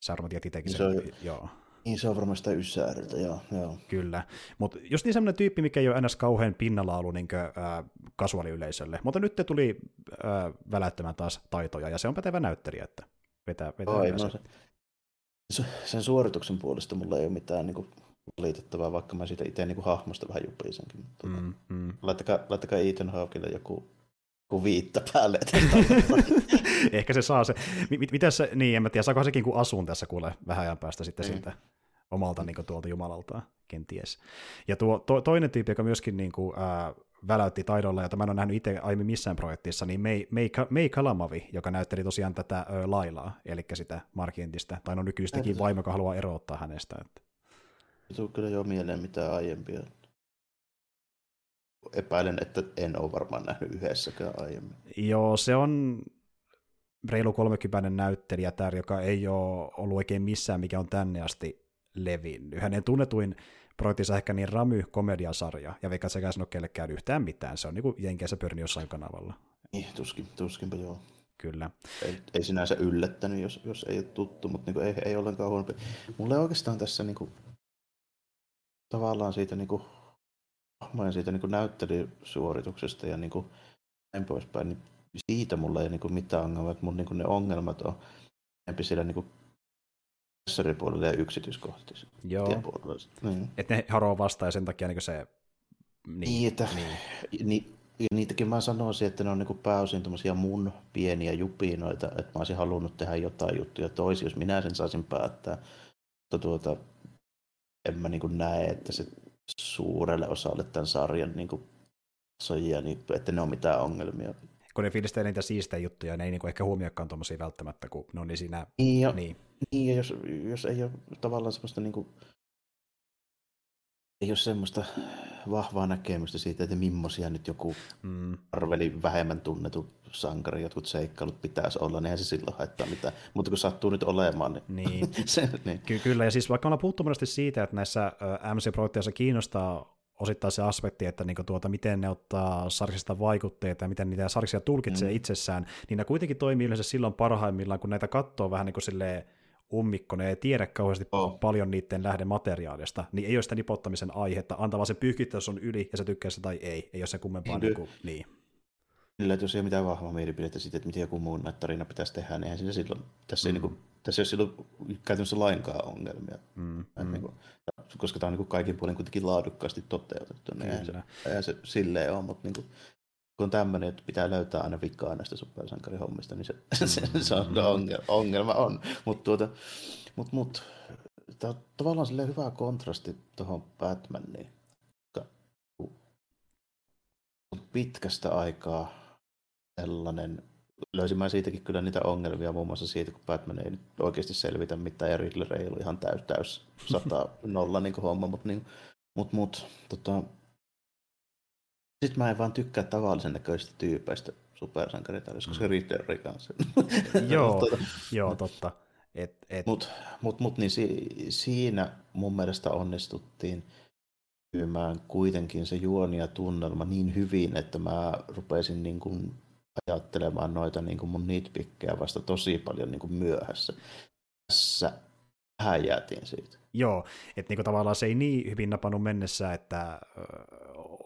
Sä varmaan tiedät itsekin sen. Se on, joo. Niin se on varmaan sitä ysääriltä, joo. joo. Kyllä, mutta just niin semmoinen tyyppi, mikä ei ole ns. kauhean pinnalla ollut niin äh, kasuaaliyleisölle, mutta nyt te tuli äh, välättämään taas taitoja, ja se on pätevä näyttelijä, että vetää, vetää Ai, no se, sen suorituksen puolesta mulla ei ole mitään niin kuin, valitettavaa, vaikka mä siitä itse niin kuin, hahmosta vähän jupisenkin. Tuota, mm, mm. Laittakaa, laittakaa Ethan Hawkille joku kuin viittä päälle. Ehkä se saa se. M- miten se, niin en mä tiedä, saako sekin kuin asun tässä kuule vähän ajan päästä sitten mm. siltä omalta niin kuin, tuolta Jumalaltaan, kenties. Ja tuo to, toinen tyyppi, joka myöskin niin kuin, ää, väläytti taidolla, jota mä en ole nähnyt itse aiemmin missään projektissa, niin May, May, May Kalamavi, joka näytteli tosiaan tätä ö, Lailaa, eli sitä Markientistä, tai no nykyistäkin vaimo, joka haluaa erottaa hänestä. Että. Ei tule kyllä jo mieleen mitään aiempia epäilen, että en ole varmaan nähnyt yhdessäkään aiemmin. Joo, se on reilu 30 näyttelijä tää, joka ei ole ollut oikein missään, mikä on tänne asti levinnyt. Hänen tunnetuin projektinsa ehkä niin Ramy komediasarja, ja vaikka se ei ole kellekään yhtään mitään, se on niin Jenkeissä pyörinyt jossain kanavalla. Niin, tuskin, tuskinpä joo. kyllä. Ei, ei sinänsä yllättänyt, jos, jos ei ole tuttu, mutta niin ei, ei ollenkaan huonompi. Mulle oikeastaan tässä niin kuin, tavallaan siitä, niin kuin, siitä niin kuin näyttelysuorituksesta ja niin kuin, näin poispäin, niin siitä mulla ei niin kuin, mitään ongelmaa, että mun niin kuin, ne ongelmat on enemmän siellä niin kuin, puolella ja yksityiskohtaisesti. Joo. Niin. Että ne haroo vastaan ja sen takia niin se... Niin, niin että niin. Ni, ja niitäkin mä sanoisin, että ne on niin pääosin mun pieniä jupinoita, että mä olisin halunnut tehdä jotain juttuja toisi, jos minä sen saisin päättää. Mutta tuota, en mä niin näe, että se suurelle osalle tämän sarjan niin sojia, niin että ne on mitään ongelmia kun ne fiilistelee niitä siistejä juttuja, ne ei niinku ehkä huomioikaan tuommoisia välttämättä, kun ne on niin siinä... Niin, ja, niin. niin ja jos, jos ei ole tavallaan semmoista niinku, ei ole semmoista vahvaa näkemystä siitä, että millaisia nyt joku mm. arveli vähemmän tunnettu sankari, jotkut seikkailut pitäisi olla, niin eihän se silloin haittaa mitään. Mutta kun sattuu nyt olemaan, niin... niin. se, niin. Ky- kyllä, ja siis vaikka ollaan puhuttu monesti siitä, että näissä MC-projekteissa kiinnostaa osittain se aspekti, että niin tuota, miten ne ottaa sarksista vaikutteita ja miten niitä sarksia tulkitsee mm. itsessään, niin ne kuitenkin toimii yleensä silloin parhaimmillaan, kun näitä katsoo vähän niin kuin silleen ummikko, ne ei tiedä kauheasti oh. paljon niiden lähdemateriaalista, niin ei ole sitä nipottamisen aihetta, antaa vaan se pyyhkittäys on yli ja se tykkää sitä tai ei, ei ole se kummempaa niin, niin, kuin, niin. Kyllä, että jos ei ole mitään vahvaa mielipidettä siitä, että miten joku muun näitä tarina pitäisi tehdä, niin eihän siinä silloin, tässä, mm. ei, niin kuin, tässä ei ole silloin käytännössä lainkaan ongelmia. Mm. Mm. Niin kuin, koska tämä on niin kuin kaikin puolin kuitenkin laadukkaasti toteutettu, niin eihän se, eihän se silleen ole, mutta niin kuin, kun tämmöinen, että pitää löytää aina vikaa näistä supersankarihommista, niin se, mm. se, se on mm. ongelma, ongelma on. Mutta tuota, mut, mut, tämä on tavallaan hyvä kontrasti tuohon Batmaniin. Pitkästä aikaa sellainen, löysin mä siitäkin kyllä niitä ongelmia, muun muassa siitä, kun Batman ei nyt oikeasti selvitä mitään, ja Riddler ei ollut ihan täys, täys sata nolla niin homma, mutta niin, mut, mut, tota, sitten mä en vaan tykkää tavallisen näköistä tyypeistä supersankaritarissä, koska mm. Riddlerin kanssa. joo, tota, joo, totta. Et, et... Mutta mut, mut, niin si, siinä mun mielestä onnistuttiin myymään kuitenkin se juoni ja tunnelma niin hyvin, että mä rupesin niin kuin ajattelemaan noita niin kuin mun nitpikkejä vasta tosi paljon niin kuin myöhässä. Tässä vähän jäätiin siitä. Joo, että niinku tavallaan se ei niin hyvin napannut mennessä, että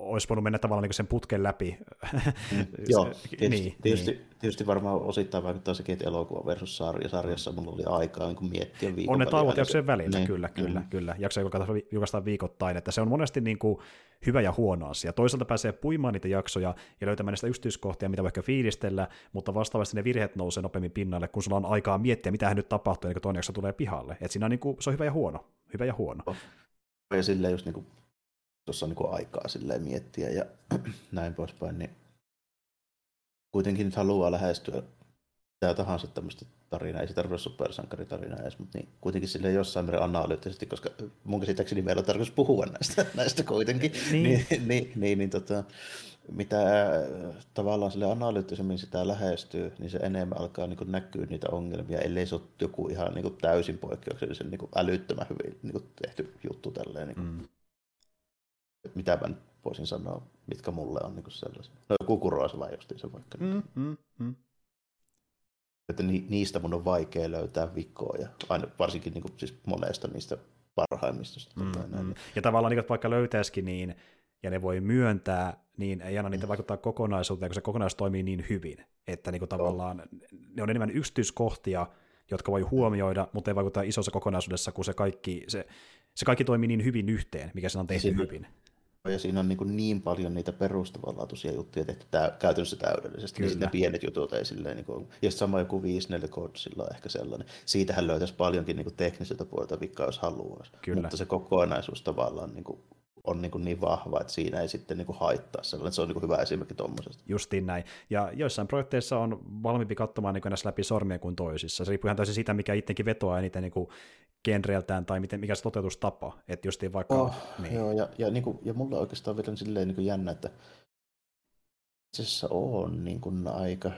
olisi voinut mennä tavallaan niin sen putken läpi. Mm, joo, tietysti, niin, tietysti, niin. tietysti varmaan osittain vaikuttaa sekin, että elokuva versus sarja. Sarjassa mulla oli aikaa niin miettiä viikon On ne tauot jaksojen välillä, niin, kyllä, mm. kyllä, kyllä. Jaksoja julkaistaan viikoittain, että se on monesti niin kuin hyvä ja huono asia. Toisaalta pääsee puimaan niitä jaksoja ja löytämään niistä yksityiskohtia, mitä voi ehkä fiilistellä, mutta vastaavasti ne virheet nousee nopeammin pinnalle, kun sulla on aikaa miettiä, mitä nyt tapahtuu, niin kun toinen jakso tulee pihalle. Et siinä on niin kuin, se on hyvä ja huono. Hyvä ja huono. Ja silleen just niin kuin tuossa on niin aikaa silleen miettiä ja näin poispäin, niin kuitenkin nyt haluaa lähestyä mitä tahansa tämmöistä tarinaa, ei se tarvitse supersankaritarinaa edes, mutta niin, kuitenkin sille jossain määrin analyyttisesti, koska mun käsittääkseni meillä on tarkoitus puhua näistä, näistä kuitenkin, niin, niin, niin, niin, niin tota, mitä tavallaan sille analyyttisemmin sitä lähestyy, niin se enemmän alkaa niin näkyä niitä ongelmia, ellei se ole joku ihan niin täysin poikkeuksellisen niin älyttömän hyvin niin tehty juttu tälleen. Niin mm mitä mä nyt voisin sanoa, mitkä mulle on niin sellaisia. No joku kuroisella se vaikka. Mm, mm, mm. Että ni, niistä mun on vaikea löytää vikkoja, aina varsinkin niin kuin, siis monesta niistä parhaimmista. Mm, mm. Ja tavallaan niin, vaikka löytäisikin niin, ja ne voi myöntää, niin ei aina niitä vaikuttaa kokonaisuuteen, kun se kokonaisuus toimii niin hyvin, että niin kuin tavallaan ne on enemmän yksityiskohtia, jotka voi huomioida, mutta ei vaikuta isossa kokonaisuudessa, kun se kaikki, se, se kaikki toimii niin hyvin yhteen, mikä se on tehty Siinä, hyvin ja siinä on niin, niin paljon niitä perustavanlaatuisia juttuja tehty tä- käytännössä täydellisesti, Kyllä. niin ne pienet jutut ei silleen, niin kuin, ja sama joku 5 Codsilla on ehkä sellainen. Siitähän löytäisi paljonkin niin kuin tekniseltä puolelta vikkaa, jos haluaa. Kyllä. Mutta se kokonaisuus tavallaan niin kuin, on niin, kuin niin vahva, että siinä ei sitten niin kuin haittaa sellainen. Se on niin kuin hyvä esimerkki tuommoisesta. Justiin näin. Ja joissain projekteissa on valmiimpi katsomaan niin näissä läpi sormia kuin toisissa. Se riippuu ihan täysin siitä, mikä itsekin vetoaa eniten niin kuin genreiltään tai miten, mikä se toteutustapa. Että justiin vaikka... Oh, niin. Joo, ja, ja, niin kuin, ja mulla oikeastaan vielä silleen niin kuin jännä, että itse asiassa on niin kuin aika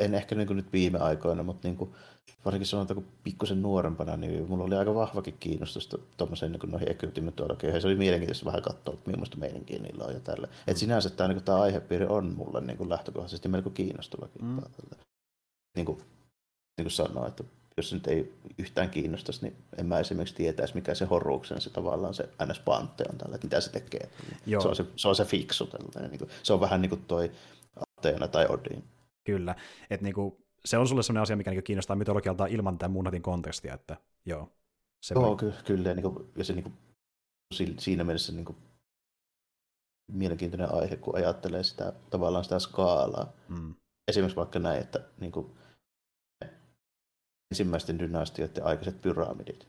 en ehkä niin kuin nyt viime aikoina, mutta niin kuin, varsinkin sanotaan, kun pikkusen nuorempana, niin mulla oli aika vahvakin kiinnostusta tuommoiseen niin noihin Egyptimetodologioihin. Se oli mielenkiintoista vähän katsoa, että millaista meininkiä niillä on ja tälle. Mm. Et sinänsä tämä, niin tämä aihepiiri on mulle niin kuin lähtökohtaisesti melko kiinnostavakin. Mm. Niin kuin, niin kuin sanoa, että jos se nyt ei yhtään kiinnostaisi, niin en mä esimerkiksi tietäisi, mikä se horruksen se tavallaan se ns. Pante on tällä, että mitä se tekee. Joo. Se, on se, se, on se fiksu tällainen. Niin kuin, se on vähän niin kuin toi Ateena tai Odin. Kyllä, että niin kuin, se on sulle sellainen asia, mikä niin kiinnostaa mytologialta ilman tämän muun kontekstia, että joo. Se joo, ky- kyllä, niin kuin, ja se niin kuin, siinä mielessä niin kuin, mielenkiintoinen aihe, kun ajattelee sitä tavallaan sitä skaalaa. Mm. Esimerkiksi vaikka näin, että niin kuin, ensimmäisten dynastioiden aikaiset pyramidit,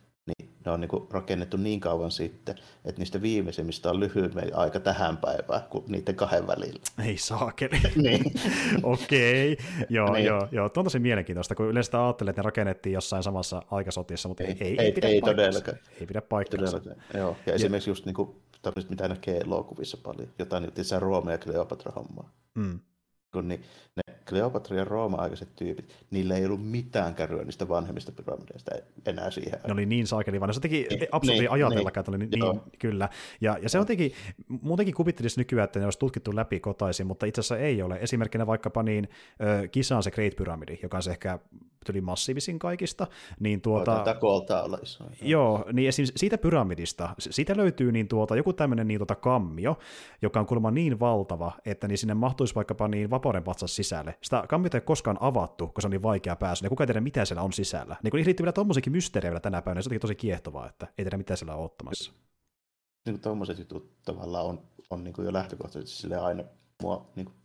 ne on niin kuin rakennettu niin kauan sitten, että niistä viimeisimmistä on lyhyemmä aika tähän päivään kuin niiden kahden välillä. Ei saakeli. niin. Okei, okay. joo, niin. joo, joo. Tuo on tosi mielenkiintoista, kun yleensä ajattelee, että ne rakennettiin jossain samassa aikasotissa, mutta ei, ei, ei, ei, pidä ei todellakaan. Ei pidä paikkaansa. Joo, ja, ja esimerkiksi just niin kuin, tämmöiset, mitä näkee elokuvissa paljon, jotain nyt Rooma ja Kleopatra hommaa. Mm kun niin ne Kleopatra ja Rooma-aikaiset tyypit, niillä ei ollut mitään kärryä niistä vanhemmista pyramideista enää siihen. Ne oli niin saakeli vaan. Se teki niin, absoluutti niin, ajatella, että oli niin, niin kyllä. Ja, ja se on teki, muutenkin kuvittelisi nykyään, että ne olisi tutkittu läpi kotaisin, mutta itse asiassa ei ole. Esimerkkinä vaikkapa niin, kisa on se Great Pyramidi, joka on se ehkä tuli massiivisin kaikista. Niin tuota, Tätä olla iso. Joo, niin esim. siitä pyramidista, siitä löytyy niin tuota, joku tämmöinen niin tuota kammio, joka on kuulemma niin valtava, että niin sinne mahtuisi vaikkapa niin vapauden patsas sisälle. Sitä kammiota ei koskaan avattu, koska se on niin vaikea päästä. Ja kukaan ei tiedä, mitä siellä on sisällä. Niin kun niihin liittyy vielä tommosiakin mysteerejä tänä päivänä, se on tosi kiehtovaa, että ei tiedä, mitä siellä on ottamassa. Niin kuin tommoset jutut tavallaan on, on niin kuin jo lähtökohtaisesti sille aina mua niin kuin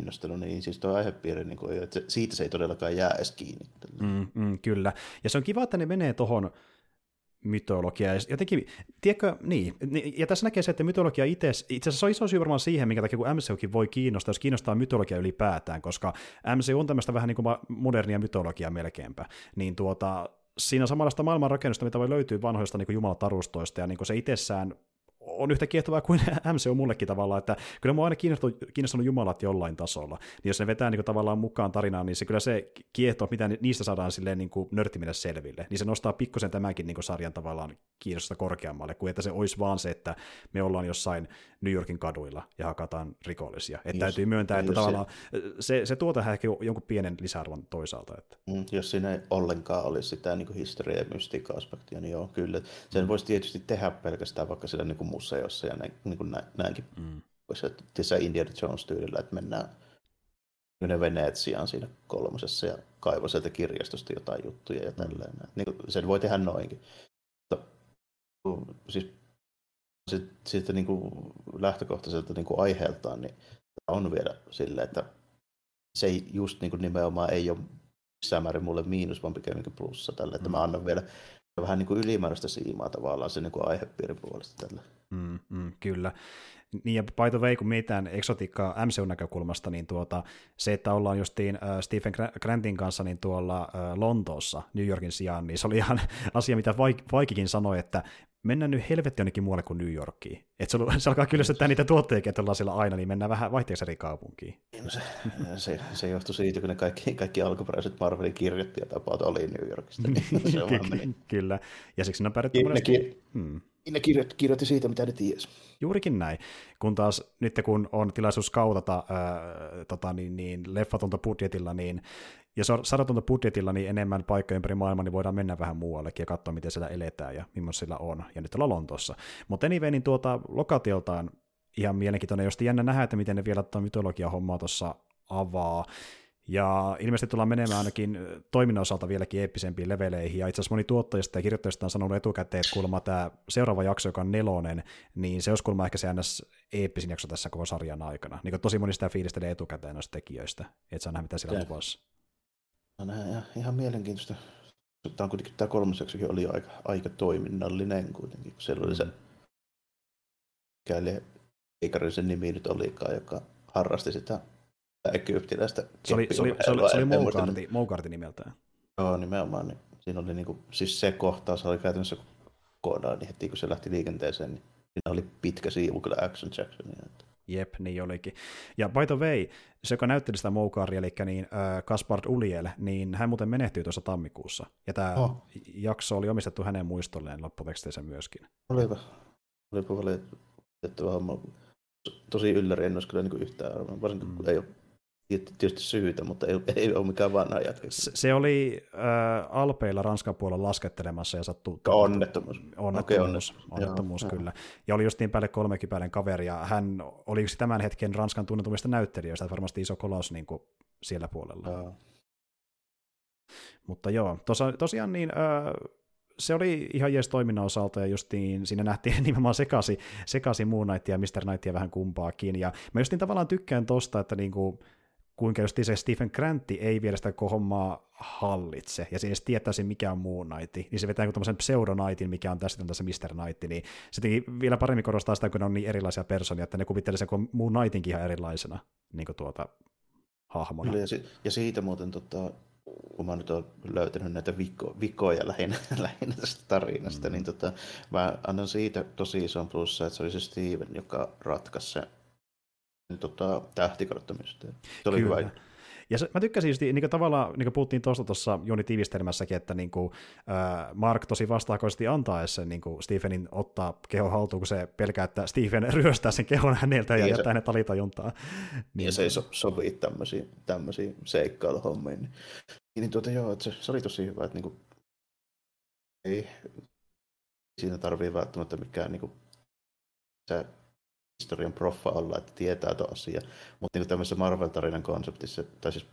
kiinnostanut, niin siis tuo aihepiiri, niin kuin, että siitä se ei todellakaan jää edes kiinni. Mm, mm, kyllä. Ja se on kiva, että ne menee tuohon. Ja jotenkin, tiedätkö, niin, ja tässä näkee se, että mytologia itse, itse asiassa on iso syy varmaan siihen, minkä takia kun MCUkin voi kiinnostaa, jos kiinnostaa mytologia ylipäätään, koska MCU on tämmöistä vähän niin kuin modernia mytologiaa melkeinpä, niin tuota, siinä samanlaista maailmanrakennusta, mitä voi löytyä vanhoista niin jumalatarustoista, ja niin se itsessään on yhtä kiehtovaa kuin MC on mullekin tavallaan, että kyllä mua on aina kiinnostunut, kiinnostunut jumalat jollain tasolla. Niin jos ne vetää niin kuin, tavallaan mukaan tarinaan, niin se kyllä se kiehtoo, mitä niistä saadaan silleen niin kuin nörttimille selville. Niin se nostaa pikkusen tämänkin niin kuin sarjan tavallaan kiinnostusta korkeammalle, kuin että se olisi vaan se, että me ollaan jossain New Yorkin kaduilla ja hakataan rikollisia. Että jos, täytyy myöntää, että tavallaan se, se tuo tähän ehkä jonkun pienen lisäarvon toisaalta. Että. Mm, jos siinä ei ollenkaan olisi sitä niin historia- ja mystiikka-aspektia, niin joo, kyllä. Sen mm. voisi tietysti tehdä pelkästään vaikka sillä niin kuin museossa ja näin, niin kuin näinkin. Mm. Se Indiana Jones-tyylillä, että mennään ne Venetsiaan siinä kolmosessa ja kaivaa sieltä kirjastosta jotain juttuja ja mm. tälleen. Niin kuin, sen voi tehdä noinkin. Mutta, siis sitten niin kuin lähtökohtaiselta niin kuin aiheeltaan, niin on vielä silleen, että se ei just niin kuin nimenomaan ei ole missään määrin mulle miinus, vaan pikemminkin plussa tälle, että mm. mä annan vielä vähän niin kuin ylimääräistä siimaa tavallaan sen niin kuin aihepiirin puolesta tällä. Mm, mm, kyllä. Niin ja by the way, kun mietitään eksotiikkaa MCU-näkökulmasta, niin tuota, se, että ollaan justiin äh, Stephen Grantin kanssa niin tuolla äh, Lontoossa, New Yorkin sijaan, niin se oli ihan asia, mitä Vaikikin sanoi, että mennään nyt helvetti jonnekin muualle kuin New Yorkiin. Että se, se alkaa kyllästyttää niitä tuotteita, että ollaan siellä aina, niin mennään vähän vaihteeksi eri kaupunkiin. No se, se, se johtui siitä, kun ne kaikki, kaikki alkuperäiset Marvelin kirjoittajat tapaat oli New Yorkista. Niin se Ky- kyllä, ja siksi ne on pärjätty monesti... Hmm. Ne kirjoitti, kirjoitti siitä, mitä ne tiesi. Juurikin näin. Kun taas nyt kun on tilaisuus kautata ää, tota, niin, niin, leffatonta budjetilla, niin ja sadatonta budjetilla niin enemmän paikkoja ympäri maailmaa, niin voidaan mennä vähän muuallekin ja katsoa, miten siellä eletään ja millaista sillä on. Ja nyt ollaan Lontoossa. Mutta anyway, niin tuota, lokatioltaan ihan mielenkiintoinen, jos jännä nähdä, että miten ne vielä tuota mytologia-hommaa tuossa avaa. Ja ilmeisesti tullaan menemään ainakin toiminnan osalta vieläkin eeppisempiin leveleihin. Ja itse asiassa moni tuottajista ja kirjoittajista on sanonut etukäteen, että kuulemma tämä seuraava jakso, joka on nelonen, niin se olisi kuulemma ehkä se ns. eeppisin jakso tässä koko sarjan aikana. Niin tosi moni sitä fiilistelee etukäteen noista tekijöistä, että saa nähdä, mitä siellä on luvassa. No näin, ihan, mielenkiintoista. Tämä, on kuitenkin, tämä kolmas jaksokin oli aika, aika toiminnallinen kuitenkin, kun siellä oli se, mikäli eikarisen nimi nyt olikaan, joka harrasti sitä egyptiläistä Se oli, se oli, se oli, se oli Moukarti, Moukarti nimeltään. Joo, nimenomaan. Niin siinä oli niinku, siis se kohtaus oli käytännössä koodaan, niin heti kun se lähti liikenteeseen, niin siinä oli pitkä siivu kyllä Action Jacksonia. Että... Jep, niin olikin. Ja by the way, se, joka näytteli sitä Moukaria, eli niin, äh, Kaspard Uliel, niin hän muuten menehtyi tuossa tammikuussa. Ja tämä oh. jakso oli omistettu hänen muistolleen lopputeksteissä myöskin. Olipa. Olipa valitettava homma. Tosi ylläri, en olisi kyllä niin yhtään varsinkin mm. kun ei ole tietysti syytä, mutta ei, ei ole mikään vanha jätkä. Se, se oli äh, Alpeilla Ranskan puolella laskettelemassa ja sattui... Onnettomuus. Onnettomuus, okay, onnettomuus joo, kyllä. Joo. Ja oli just niin päälle kolmekypäinen kaveri, ja hän oli yksi tämän hetken Ranskan tunnetumista näyttelijöistä, että varmasti iso kolos niin kuin siellä puolella. Joo. Mutta joo, tosa, tosiaan niin... Äh, se oli ihan jees toiminnan osalta, ja justiin siinä nähtiin nimenomaan sekasi, sekasi Moon Knightia ja Mr. Knightia vähän kumpaakin, ja mä justiin tavallaan tykkään tosta, että niinku, kuinka just se Stephen Grantti ei vielä sitä hommaa hallitse, ja se ei edes tietäisi, mikä on Moon Knight, niin se vetää tämmöisen pseudonaitin, mikä on tässä, tässä Mr. Knight, niin se vielä paremmin korostaa sitä, kun ne on niin erilaisia personia, että ne kuvittelee sen kuin Moon Knightinkin ihan erilaisena niin kuin tuota, hahmona. ja, si- ja siitä muuten tota, kun mä nyt olen löytänyt näitä viko, vikoja lähinnä, lähinnä tästä tarinasta, mm. niin tota, mä annan siitä tosi ison plussa, että se oli se Steven, joka ratkaisi se tota, tähtikarttomysteeri. Se oli Kyllä. hyvä. Ja se, mä tykkäsin just, niin kuin tavallaan, niin kuin puhuttiin tuosta tuossa Joni tiivistelmässäkin, että niin kuin, äh, Mark tosi vastaakoisesti antaa sen niin kuin Stephenin ottaa keho haltuun, kun se pelkää, että Stephen ryöstää sen kehon häneltä ja niin jättää hänet alitajuntaa. Niin, ja se ei so, sovi tämmöisiin, tämmöisiin seikkailuhommiin. Niin, niin tuota, joo, että se, se, oli tosi hyvä, että niin kuin, ei siinä tarvii välttämättä mikään niin kuin, se historian proffa olla, että tietää tuon asia. Mutta niin tämmöisessä Marvel-tarinan konseptissa, tai siis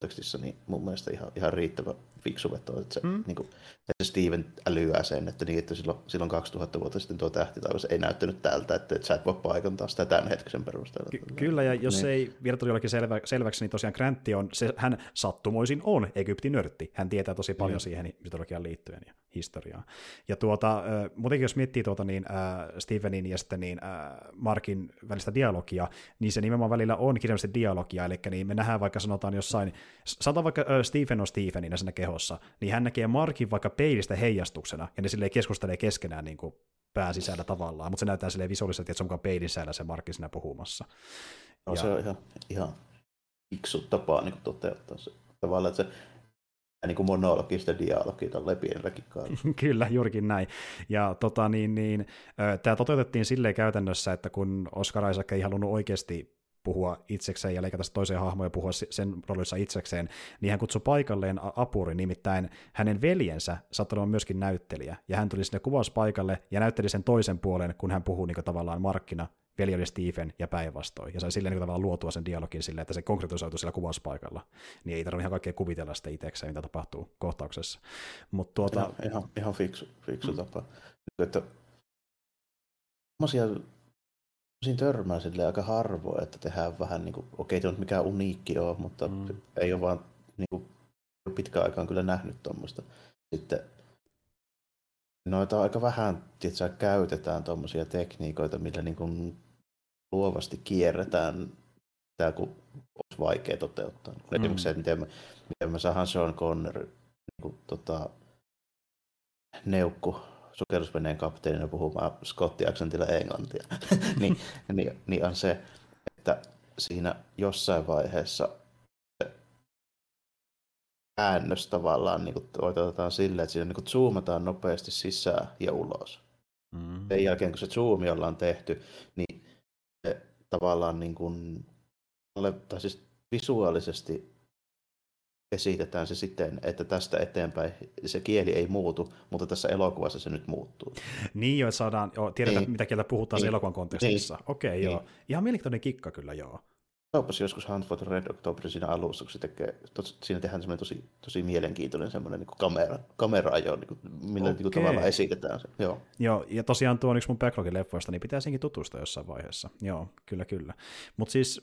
tekstissä, niin mun mielestä ihan, ihan riittävä fiksu veto, että se, mm. niin kuin, että Steven älyää sen, että, niin, että silloin, silloin 2000 vuotta sitten tuo tähtitaivas ei näyttänyt tältä, että, että sä et voi paikantaa sitä tämän hetkisen perusteella. Ky- kyllä, ja jos niin. ei vielä tuli jollekin selvä, selväksi, niin tosiaan Grantti on, se, hän sattumoisin on Egyptin nörtti. Hän tietää tosi paljon mm. siihen mytologiaan liittyen ja historiaan. Ja tuota, muutenkin jos miettii tuota, niin, äh, Stevenin ja sitten niin, äh, Markin välistä dialogia, niin se nimenomaan välillä on kirjallisesti dialogia, eli niin me nähdään vaikka sanotaan jossain, sanotaan vaikka äh, Stephen on Stephenin siinä kehossa, niin hän näkee Markin vaikka peilistä heijastuksena, ja ne silleen keskustelee keskenään niin kuin pään sisällä tavallaan, mutta se näyttää silleen visuaalisesti, että se on mukaan peilin sisällä se Markki siinä puhumassa. No, ja... se on ihan, ihan fiksu tapa niin toteuttaa se. Tavallaan, että se niin kuin monologista dialogia tällä pienelläkin Kyllä, juurikin näin. Ja tota, niin, niin, tämä toteutettiin silleen käytännössä, että kun Oscar Isaac ei halunnut oikeasti puhua itsekseen ja leikata toiseen hahmoon ja puhua sen roolissa itsekseen, niin hän kutsui paikalleen apuri, nimittäin hänen veljensä saattoi olla myöskin näyttelijä, ja hän tuli sinne kuvauspaikalle ja näytteli sen toisen puolen, kun hän puhuu niin tavallaan markkina veli oli Stephen ja päinvastoin, ja sai silleen niin tavallaan luotua sen dialogin silleen, että se konkretisoitu siellä kuvauspaikalla, niin ei tarvitse ihan kaikkea kuvitella sitä itsekseen, mitä tapahtuu kohtauksessa. Mut tuota... ihan, ihan, ihan fiksu, fiksu mm. tapa. Että siinä törmää sille aika harvoin, että tehdään vähän niin kuin, okei, okay, mikään uniikki ole, mutta mm. ei ole vaan niin kuin, pitkään aikaan kyllä nähnyt tuommoista. Sitten noita aika vähän tietysti, käytetään tuommoisia tekniikoita, millä niin kuin luovasti kierretään tämä, kun olisi vaikea toteuttaa. Mm. Esimerkiksi se, miten me, miten me saadaan Sean Connery niin kuin, tota, neukku sukellusveneen kapteenina puhumaan skotti-aksentilla englantia, niin, niin, niin, on se, että siinä jossain vaiheessa käännös tavallaan niin kuin, otetaan silleen, että siinä niin kuin, zoomataan nopeasti sisään ja ulos. Mm. Sen jälkeen, kun se zoomi ollaan tehty, niin se tavallaan niin kuin, tai siis visuaalisesti esitetään se siten, että tästä eteenpäin se kieli ei muutu, mutta tässä elokuvassa se nyt muuttuu. Niin jo, että saadaan, jo, tiedetään niin. mitä kieltä puhutaan niin. elokuvan kontekstissa. Niin. Okei, okay, niin. joo. Ihan mielenkiintoinen kikka kyllä, joo. Kaupas joskus Hunt for the Red October siinä alussa, kun se tekee, tos, siinä tehdään semmoinen tosi, tosi mielenkiintoinen semmoinen niin kamera, kamera-ajo, niin kuin, millä okay. niin kuin, tavallaan esitetään se. Joo. Joo, ja tosiaan tuo on yksi mun backlogin leffoista, niin pitää senkin tutustua jossain vaiheessa. Joo, kyllä, kyllä. Mutta siis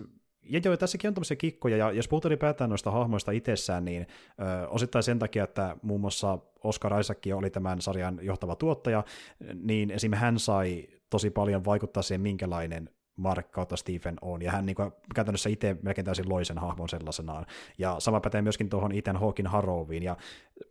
ja joo, tässäkin on tämmöisiä kikkoja, ja jos puhutaan ylipäätään noista hahmoista itsessään, niin ö, osittain sen takia, että muun muassa Oscar Isaac oli tämän sarjan johtava tuottaja, niin esim. hän sai tosi paljon vaikuttaa siihen, minkälainen Mark kautta Stephen on, ja hän niin kuin, käytännössä itse melkein täysin loi sen hahmon sellaisenaan. Ja sama pätee myöskin tuohon Ethan Hawkin Harrowiin, ja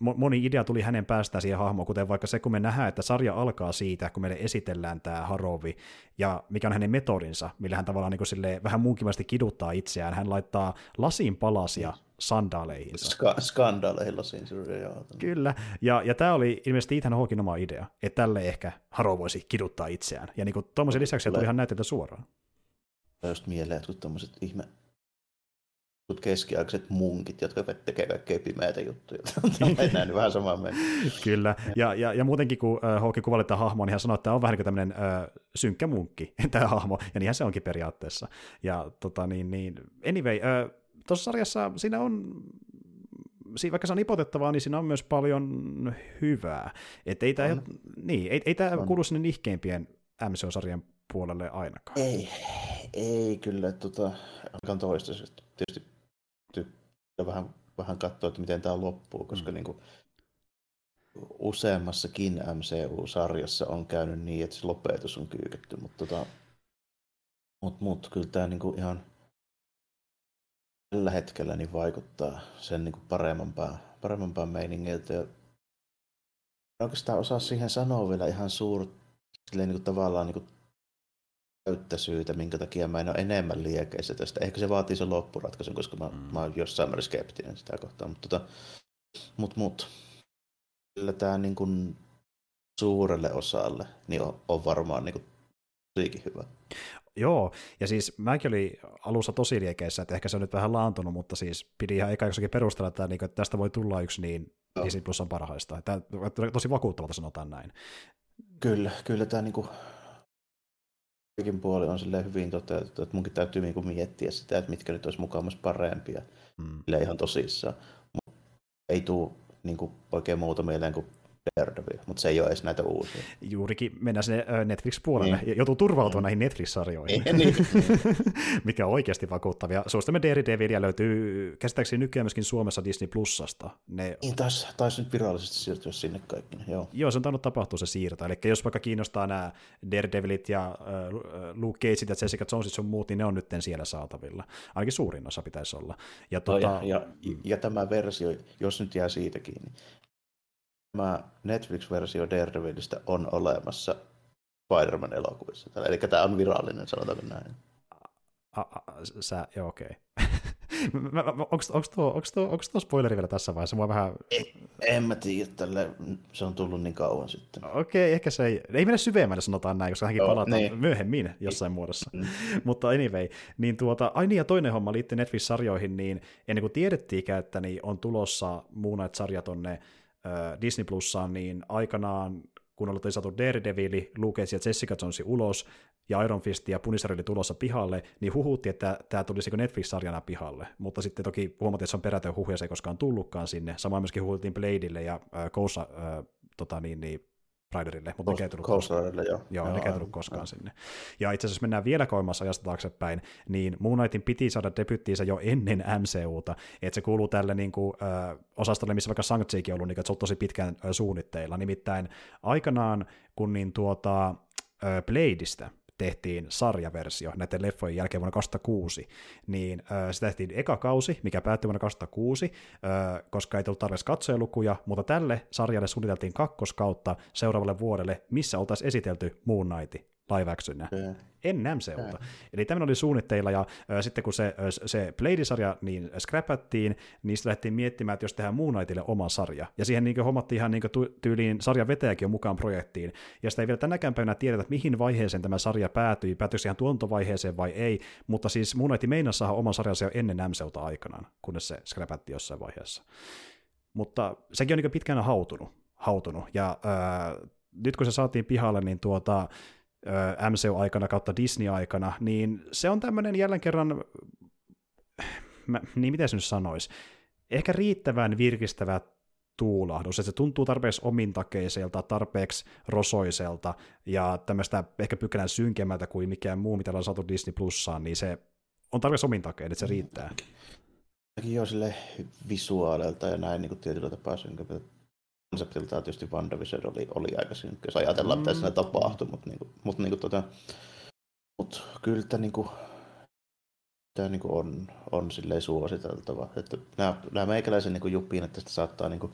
moni idea tuli hänen päästään siihen hahmoon, kuten vaikka se, kun me nähdään, että sarja alkaa siitä, kun meille esitellään tämä Harrowi, ja mikä on hänen metodinsa, millä hän tavallaan niin kuin silleen, vähän muunkimaisesti kiduttaa itseään. Hän laittaa lasin palasia sandaaleihinsa. Ska- skandaaleihin lasiin, joo. Kyllä, ja, ja tämä oli ilmeisesti Ethan Hawkin oma idea, että tälle ehkä Haro voisi kiduttaa itseään. Ja niin tuommoisen lisäksi tuli ihan näytetä suoraan. Just mieleen, että tuommoiset ihme keskiaikaiset munkit, jotka tekee kaikkea pimeitä juttuja. Mennään vähän samaan mennään. Kyllä, ja, ja, ja muutenkin kun uh, Hawke kuvaili tämän hahmon, niin hän sanoi, että tämä on vähän niin kuin tämmöinen uh, synkkä munkki, tämä hahmo, ja niinhän se onkin periaatteessa. Ja tota niin, niin anyway, uh, tuossa sarjassa siinä on vaikka se on ipotettavaa, niin siinä on myös paljon hyvää. Että ei tämä, niin, ei, ei tämä kuulu sinne nihkeimpien MCO-sarjan puolelle ainakaan. Ei, ei kyllä. Tota, alkan toistaiseksi. Tietysti vähän, vähän katsoa, että miten tämä loppuu, koska mm. niin kuin, useammassakin MCU-sarjassa on käynyt niin, että se lopetus on kyyketty, mutta tota, mut, mut, kyllä tämä niinku ihan tällä hetkellä niin vaikuttaa sen niinku parempaan, parempaan meiningiltä. Ja oikeastaan osaa siihen sanoa vielä ihan suur, niin kuin tavallaan niin kuin täyttä syytä, minkä takia mä en ole enemmän liekeissä tästä. Ehkä se vaatii sen loppuratkaisun, koska mä, mm. mä oon jossain määrin skeptinen sitä kohtaa. Mutta tota, mut, mut. Kyllä tämä niin kuin suurelle osalle niin on, on varmaan niin kuin hyvä. Joo, ja siis mäkin olin alussa tosi liekeissä, että ehkä se on nyt vähän laantunut, mutta siis pidi ihan eikä jossakin perustella, että, niin, että tästä voi tulla yksi niin Disney Plus on parhaista. Tämä tosi vakuuttavalta sanotaan näin. Kyllä, kyllä tämä niin kuin kaikin puoli on hyvin toteutettu, että munkin täytyy niinku miettiä sitä, että mitkä nyt olisi mukamas parempia. Mm. ihan tosissaan. Mut ei tule niinku oikein muuta mieleen kuin Daredevil, mutta se ei ole edes näitä uusia. Juurikin mennään sinne Netflix-puolelle niin. ja joutuu turvautumaan mm. näihin Netflix-sarjoihin, niin, niin. mikä on oikeasti vakuuttavia. Suostamme Daredevilia löytyy käsittääkseni nykyään myöskin Suomessa Disney Plusasta. Ne... Niin, taisi, taisi nyt virallisesti siirtyä sinne kaikki. Joo. Joo, se on tainnut tapahtua se siirto. Eli jos vaikka kiinnostaa nämä Daredevilit ja äh, Luke Cageit ja Jessica Jonesit sun muut, niin ne on nyt siellä saatavilla. Ainakin suurin osa pitäisi olla. Ja, tuota... no, ja, ja, ja tämä versio, jos nyt jää siitä kiinni, tämä Netflix-versio Daredevilistä on olemassa Spider-Man-elokuvissa. Eli tämä on virallinen, sanotaanko näin. A, a, sä, joo, okei. Okay. onko tuo, tuo, tuo spoileri vielä tässä vaiheessa? Mua vähän... En, en mä tiedä, tälle, se on tullut niin kauan sitten. Okei, okay, ehkä se ei, ei mene syvemmälle sanotaan näin, koska hänkin palataan niin. myöhemmin jossain muodossa. Mm. Mutta anyway, niin tuota, ai niin ja toinen homma liittyy Netflix-sarjoihin, niin ennen kuin tiedettiinkään, että niin on tulossa muun sarja tonne Disney Plussaan, niin aikanaan kun oltiin saatu Daredevil, Luke ja Jessica Jonesi ulos, ja Iron Fist ja Punisher oli tulossa pihalle, niin huhutti, että tämä tulisi Netflix-sarjana pihalle. Mutta sitten toki huomattiin, että se on perätön huhu, ja se ei koskaan tullutkaan sinne. Samoin myöskin huhuttiin Bladeille ja äh, Kousa, äh, tota niin, niin, Riderille, mutta ne ei tullut koskaan. Joo, joo, ne ei tullut koskaan joo. sinne. Ja itse asiassa, jos mennään vielä kauemmassa ajasta taaksepäin, niin Moon Knightin piti saada debyttiinsä jo ennen MCUta, että se kuuluu tälle niin kuin, ö, osastolle, missä vaikka shang on ollut, niin että se on tosi pitkään ö, suunnitteilla. Nimittäin aikanaan, kun niin tuota, ö, Bladeista tehtiin sarjaversio näiden leffojen jälkeen vuonna 2006, niin äh, se tehtiin eka kausi, mikä päättyi vuonna 2006, äh, koska ei tullut tarpeeksi katsojalukuja, mutta tälle sarjalle suunniteltiin kakkoskautta seuraavalle vuodelle, missä oltaisiin esitelty Moon Knight live actionina. Yeah. Ennen MCUta. Yeah. Eli tämmöinen oli suunnitteilla, ja äh, sitten kun se, se Blade-sarja niin scrapattiin, niin sitten lähdettiin miettimään, että jos tehdään Moon Knightille oma sarja. Ja siihen niin hommattiin ihan niin tyyliin sarjan vetäjäkin mukaan projektiin. Ja sitä ei vielä tänäkään päivänä tiedetä, että mihin vaiheeseen tämä sarja päätyi, päätyykö ihan tuontovaiheeseen vai ei, mutta siis Moon Knight meinasi saada oman sarjansa jo ennen MCUta aikanaan, kunnes se scrapatti jossain vaiheessa. Mutta sekin on niin pitkään hautunut, hautunut. ja äh, nyt kun se saatiin pihalle, niin tuota, MCU-aikana kautta Disney-aikana, niin se on tämmöinen jälleen kerran, mä, niin miten se nyt sanoisi, ehkä riittävän virkistävä tuulahdus, että se tuntuu tarpeeksi omintakeiselta, tarpeeksi rosoiselta ja tämmöistä ehkä pykälän synkemmältä kuin mikään muu, mitä on saatu Disney Plussaan, niin se on tarpeeksi omintakeinen, että se riittää. Joo, sille visuaalilta ja näin niin kuin tietyllä tapaa synkemältä konseptiltaan tietysti WandaVision oli, oli aika synkkä, jos ajatellaan, mm. mitä siinä tapahtui, mutta, niin kuin, mutta niin kuin, tota, Mutta kyllä tämä niinku, tämä niinku on, on silleen suositeltava. Että nämä, nämä meikäläisen niinku juppiin, että tästä saattaa niinku,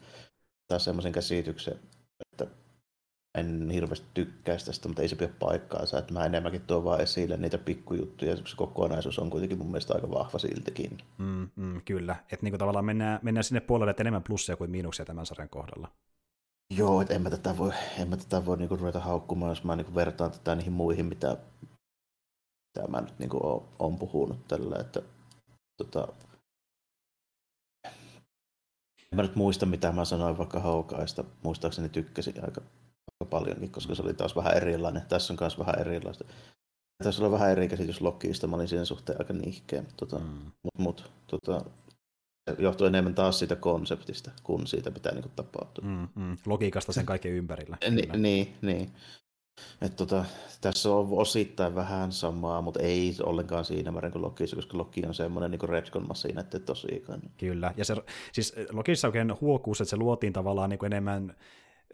taas semmoisen käsityksen, en hirveästi tykkäisi tästä, mutta ei se pidä paikkaansa. Että mä enemmänkin tuon vaan esille niitä pikkujuttuja, se kokonaisuus on kuitenkin mun mielestä aika vahva siltikin. Mm, mm, kyllä, että niinku tavallaan mennään, mennään sinne puolelle, että enemmän plussia kuin miinuksia tämän sarjan kohdalla. Joo, että en mä tätä voi, en mä tätä voi niinku ruveta haukkumaan, jos mä niinku vertaan tätä niihin muihin, mitä, mitä mä nyt niinku oon, oon puhunut tällä, että tota, en mä nyt muista, mitä mä sanoin vaikka Haukaista. Muistaakseni tykkäsin aika, aika paljonkin, koska se oli taas vähän erilainen. Tässä on myös vähän erilaista. Tässä on vähän eri käsitys Lokiista. Mä olin sen suhteen aika nihkeä. Tota, mm. Mut, mut, tota, johtuu enemmän taas siitä konseptista kuin siitä, mitä niin tapahtuu. Mm, mm. Logiikasta sen kaiken ympärillä. Ni, niin, niin. Et tota, tässä on osittain vähän samaa, mutta ei ollenkaan siinä määrin kuin Lokissa, koska Loki on semmoinen niin retcon-masiina, että tosiaan. Kyllä, ja se, siis Lokissa oikein huokuus, että se luotiin tavallaan niin enemmän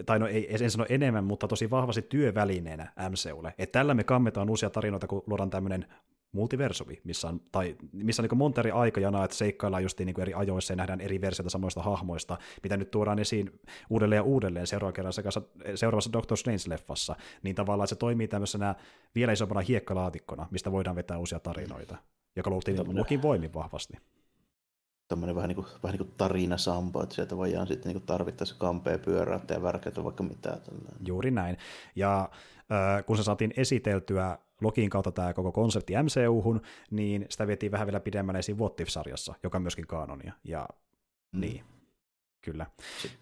tai no ei, en sano enemmän, mutta tosi vahvasti työvälineenä MCUlle. Että tällä me kammetaan uusia tarinoita, kun luodaan tämmöinen multiversumi, missä on, tai, missä on niin monta eri aikajana, että seikkaillaan just niin eri ajoissa ja nähdään eri versioita samoista hahmoista, mitä nyt tuodaan esiin uudelleen ja uudelleen seuraavassa, seuraavassa Doctor Strange-leffassa, niin tavallaan se toimii tämmöisenä vielä isompana hiekkalaatikkona, mistä voidaan vetää uusia tarinoita, joka luotiin Lokin voimin vahvasti. Tämmöinen vähän niin kuin, vähän niin kuin tarina sampo, että sieltä voidaan sitten niin tarvittaessa kampea pyörää ja värkätä vaikka mitään. Tällainen. Juuri näin. Ja äh, kun se saatiin esiteltyä Lokiin kautta tämä koko konsepti MCU-hun, niin sitä vietiin vähän vielä pidemmälle esiin What sarjassa joka on myöskin kaanonia. Ja mm. niin, kyllä.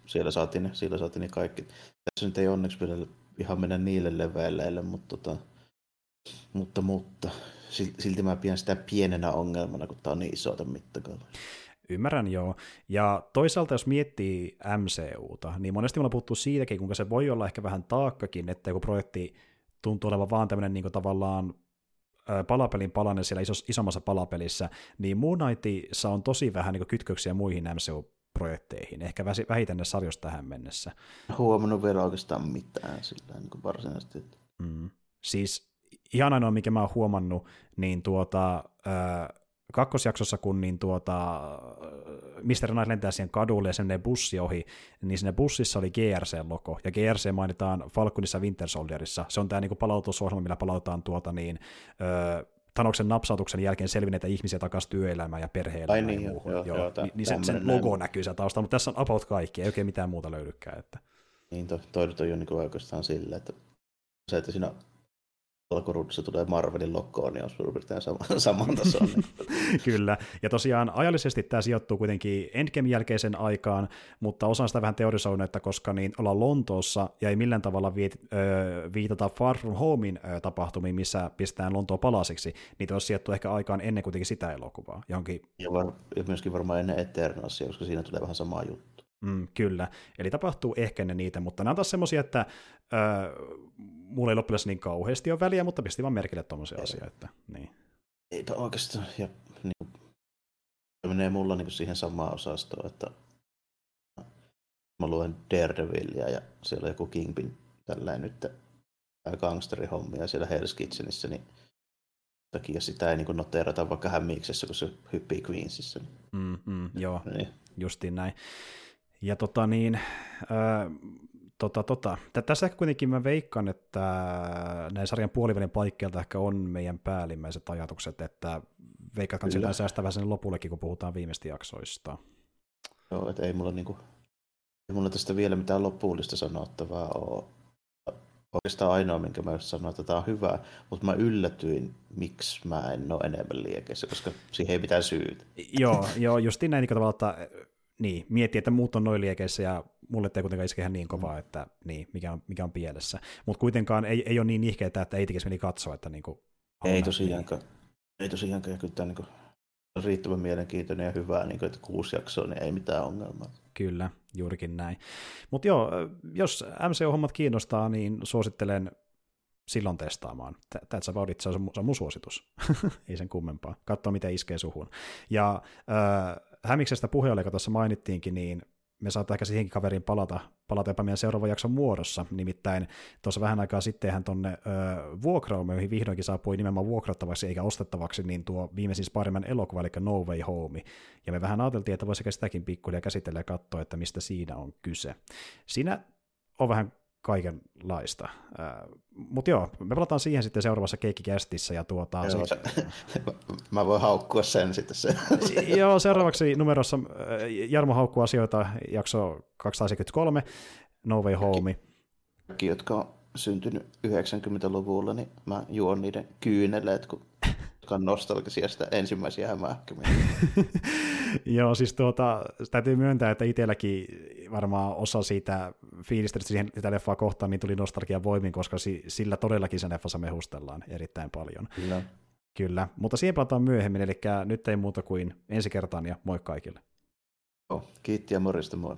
Siellä saatiin, ne, siellä saatiin ne kaikki. Tässä nyt ei onneksi pidä ihan mennä niille leveille, mutta, tota, mutta, mutta silti mä pidän sitä pienenä ongelmana, kun tämä on niin iso mittakaava. Ymmärrän joo. Ja toisaalta jos miettii MCUta, niin monesti me ollaan puhuttu siitäkin, kuinka se voi olla ehkä vähän taakkakin, että joku projekti tuntuu olevan vaan tämmöinen niin tavallaan palapelin palanen siellä isos, isommassa palapelissä, niin Moon Knightissa on tosi vähän niin kytköksiä muihin MCU-projekteihin, ehkä vähiten ne sarjoista tähän mennessä. Huomannut vielä oikeastaan mitään sillä niin varsinaisesti. Mm. Siis ihan ainoa, mikä mä oon huomannut, niin tuota, äh, kakkosjaksossa, kun niin tuota, Mr. Knight lentää siihen kadulle ja sen bussi ohi, niin sinne bussissa oli GRC-logo, ja GRC mainitaan Falconissa Winter Soldierissa. Se on tämä niin palautusohjelma, millä palautetaan tuota niin, Tanoksen napsautuksen jälkeen selvinneitä ihmisiä takaisin työelämään ja perhe-elämään niin, ja muuhun. Joo, joo, joo, niin sen, sen logo näin. näkyy siellä taustalla, mutta tässä on about kaikki, ei oikein mitään muuta löydykään. Että. Niin, toi, toi, on niin oikeastaan sillä, että se, että siinä alkuruudussa tulee Marvelin lokkoon, niin on suurin piirtein sama, saman tason. Kyllä, ja tosiaan ajallisesti tämä sijoittuu kuitenkin Endgame jälkeisen aikaan, mutta osaan sitä vähän teorisoinut, että koska niin ollaan Lontoossa ja ei millään tavalla viit, ö, viitata Far From Homein ö, tapahtumiin, missä pistetään Lontoa palasiksi, niin olisi sijoittu ehkä aikaan ennen kuitenkin sitä elokuvaa. Johonkin... Ja, var, ja myöskin varmaan ennen Eternasia, koska siinä tulee vähän sama juttu. Mm, kyllä, eli tapahtuu ehkä ne niitä, mutta nämä on taas semmoisia, että ö, mulla ei loppujen niin kauheasti ole väliä, mutta pisti vaan merkille tuommoisia asioita. Että, niin. Eipä oikeastaan, ja niin, menee mulla niin siihen samaan osastoon, että mä luen Daredevilia ja siellä on joku Kingpin tällä nyt gangsterihommia siellä Hell's Kitchenissä, niin takia sitä ei niin noteerata vaikka hämmiiksessä, kun se hyppii Queensissä. Mm, mm, joo, niin. justiin näin. Ja tota niin, äh, tota, tota. Tässä ehkä kuitenkin mä veikkaan, että näin sarjan puolivälin paikkeilta ehkä on meidän päällimmäiset ajatukset, että veikkaatko sitä säästää vähän sen lopullekin, kun puhutaan viimeistä jaksoista. Joo, että ei mulla, niinku, ei mulla tästä vielä mitään loppuullista sanottavaa ole. Oikeastaan ainoa, minkä mä sanoin, että tämä on hyvä, mutta mä yllätyin, miksi mä en ole enemmän liekeissä, koska siihen ei mitään syytä. joo, joo, justiin näin niin tavalla, että niin, miettii, että muut on noin liekeissä ja mulle ei kuitenkaan iske ihan niin kovaa, että niin, mikä on, mikä on pielessä. Mutta kuitenkaan ei, ei ole niin ihkeä, että ei tekisi meni katsoa, että niin kuin, ei tosiaankaan. Niin. Ei tosiaankaan, ja kyllä tämä niin kuin, on riittävän mielenkiintoinen ja hyvä, niin kuin, että kuusi jaksoa, niin ei mitään ongelmaa. Kyllä, juurikin näin. Mutta joo, jos MCU-hommat kiinnostaa, niin suosittelen silloin testaamaan. That's about it, se on, mun suositus. ei sen kummempaa. Katsoa, miten iskee suhun. Ja äh, Hämiksestä puheelle, joka tuossa mainittiinkin, niin me saattaa ehkä siihenkin kaveriin palata, palata jopa meidän seuraavan jakson muodossa. Nimittäin tuossa vähän aikaa sittenhän tuonne vuokraume, joihin vihdoinkin saapui nimenomaan vuokrattavaksi eikä ostettavaksi, niin tuo viimeisin Spider-Man elokuva, eli No Way Home. Ja me vähän ajateltiin, että voisi sitäkin pikkuhiljaa käsitellä ja katsoa, että mistä siinä on kyse. Siinä on vähän kaikenlaista. Uh, Mutta joo, me palataan siihen sitten seuraavassa keikkikästissä. Ja tuota, joo, se, mä voin haukkua sen sitten. Se. joo, seuraavaksi numerossa Jarmo haukkuu asioita, jakso 273, No Way Home. Kaikki, jotka on syntynyt 90-luvulla, niin mä juon niiden kyyneleet, kun jotka on nostalgisia sitä ensimmäisiä hämähäkkymiä. Joo, siis tuota, täytyy myöntää, että itselläkin varmaan osa siitä fiilistä siihen sitä leffaa kohtaan, niin tuli nostalgia voimin, koska sillä todellakin sen leffassa mehustellaan erittäin paljon. Kyllä. Kyllä, mutta siihen palataan myöhemmin, eli nyt ei muuta kuin ensi kertaan ja moi kaikille. Oh, kiitti ja morjesta moi.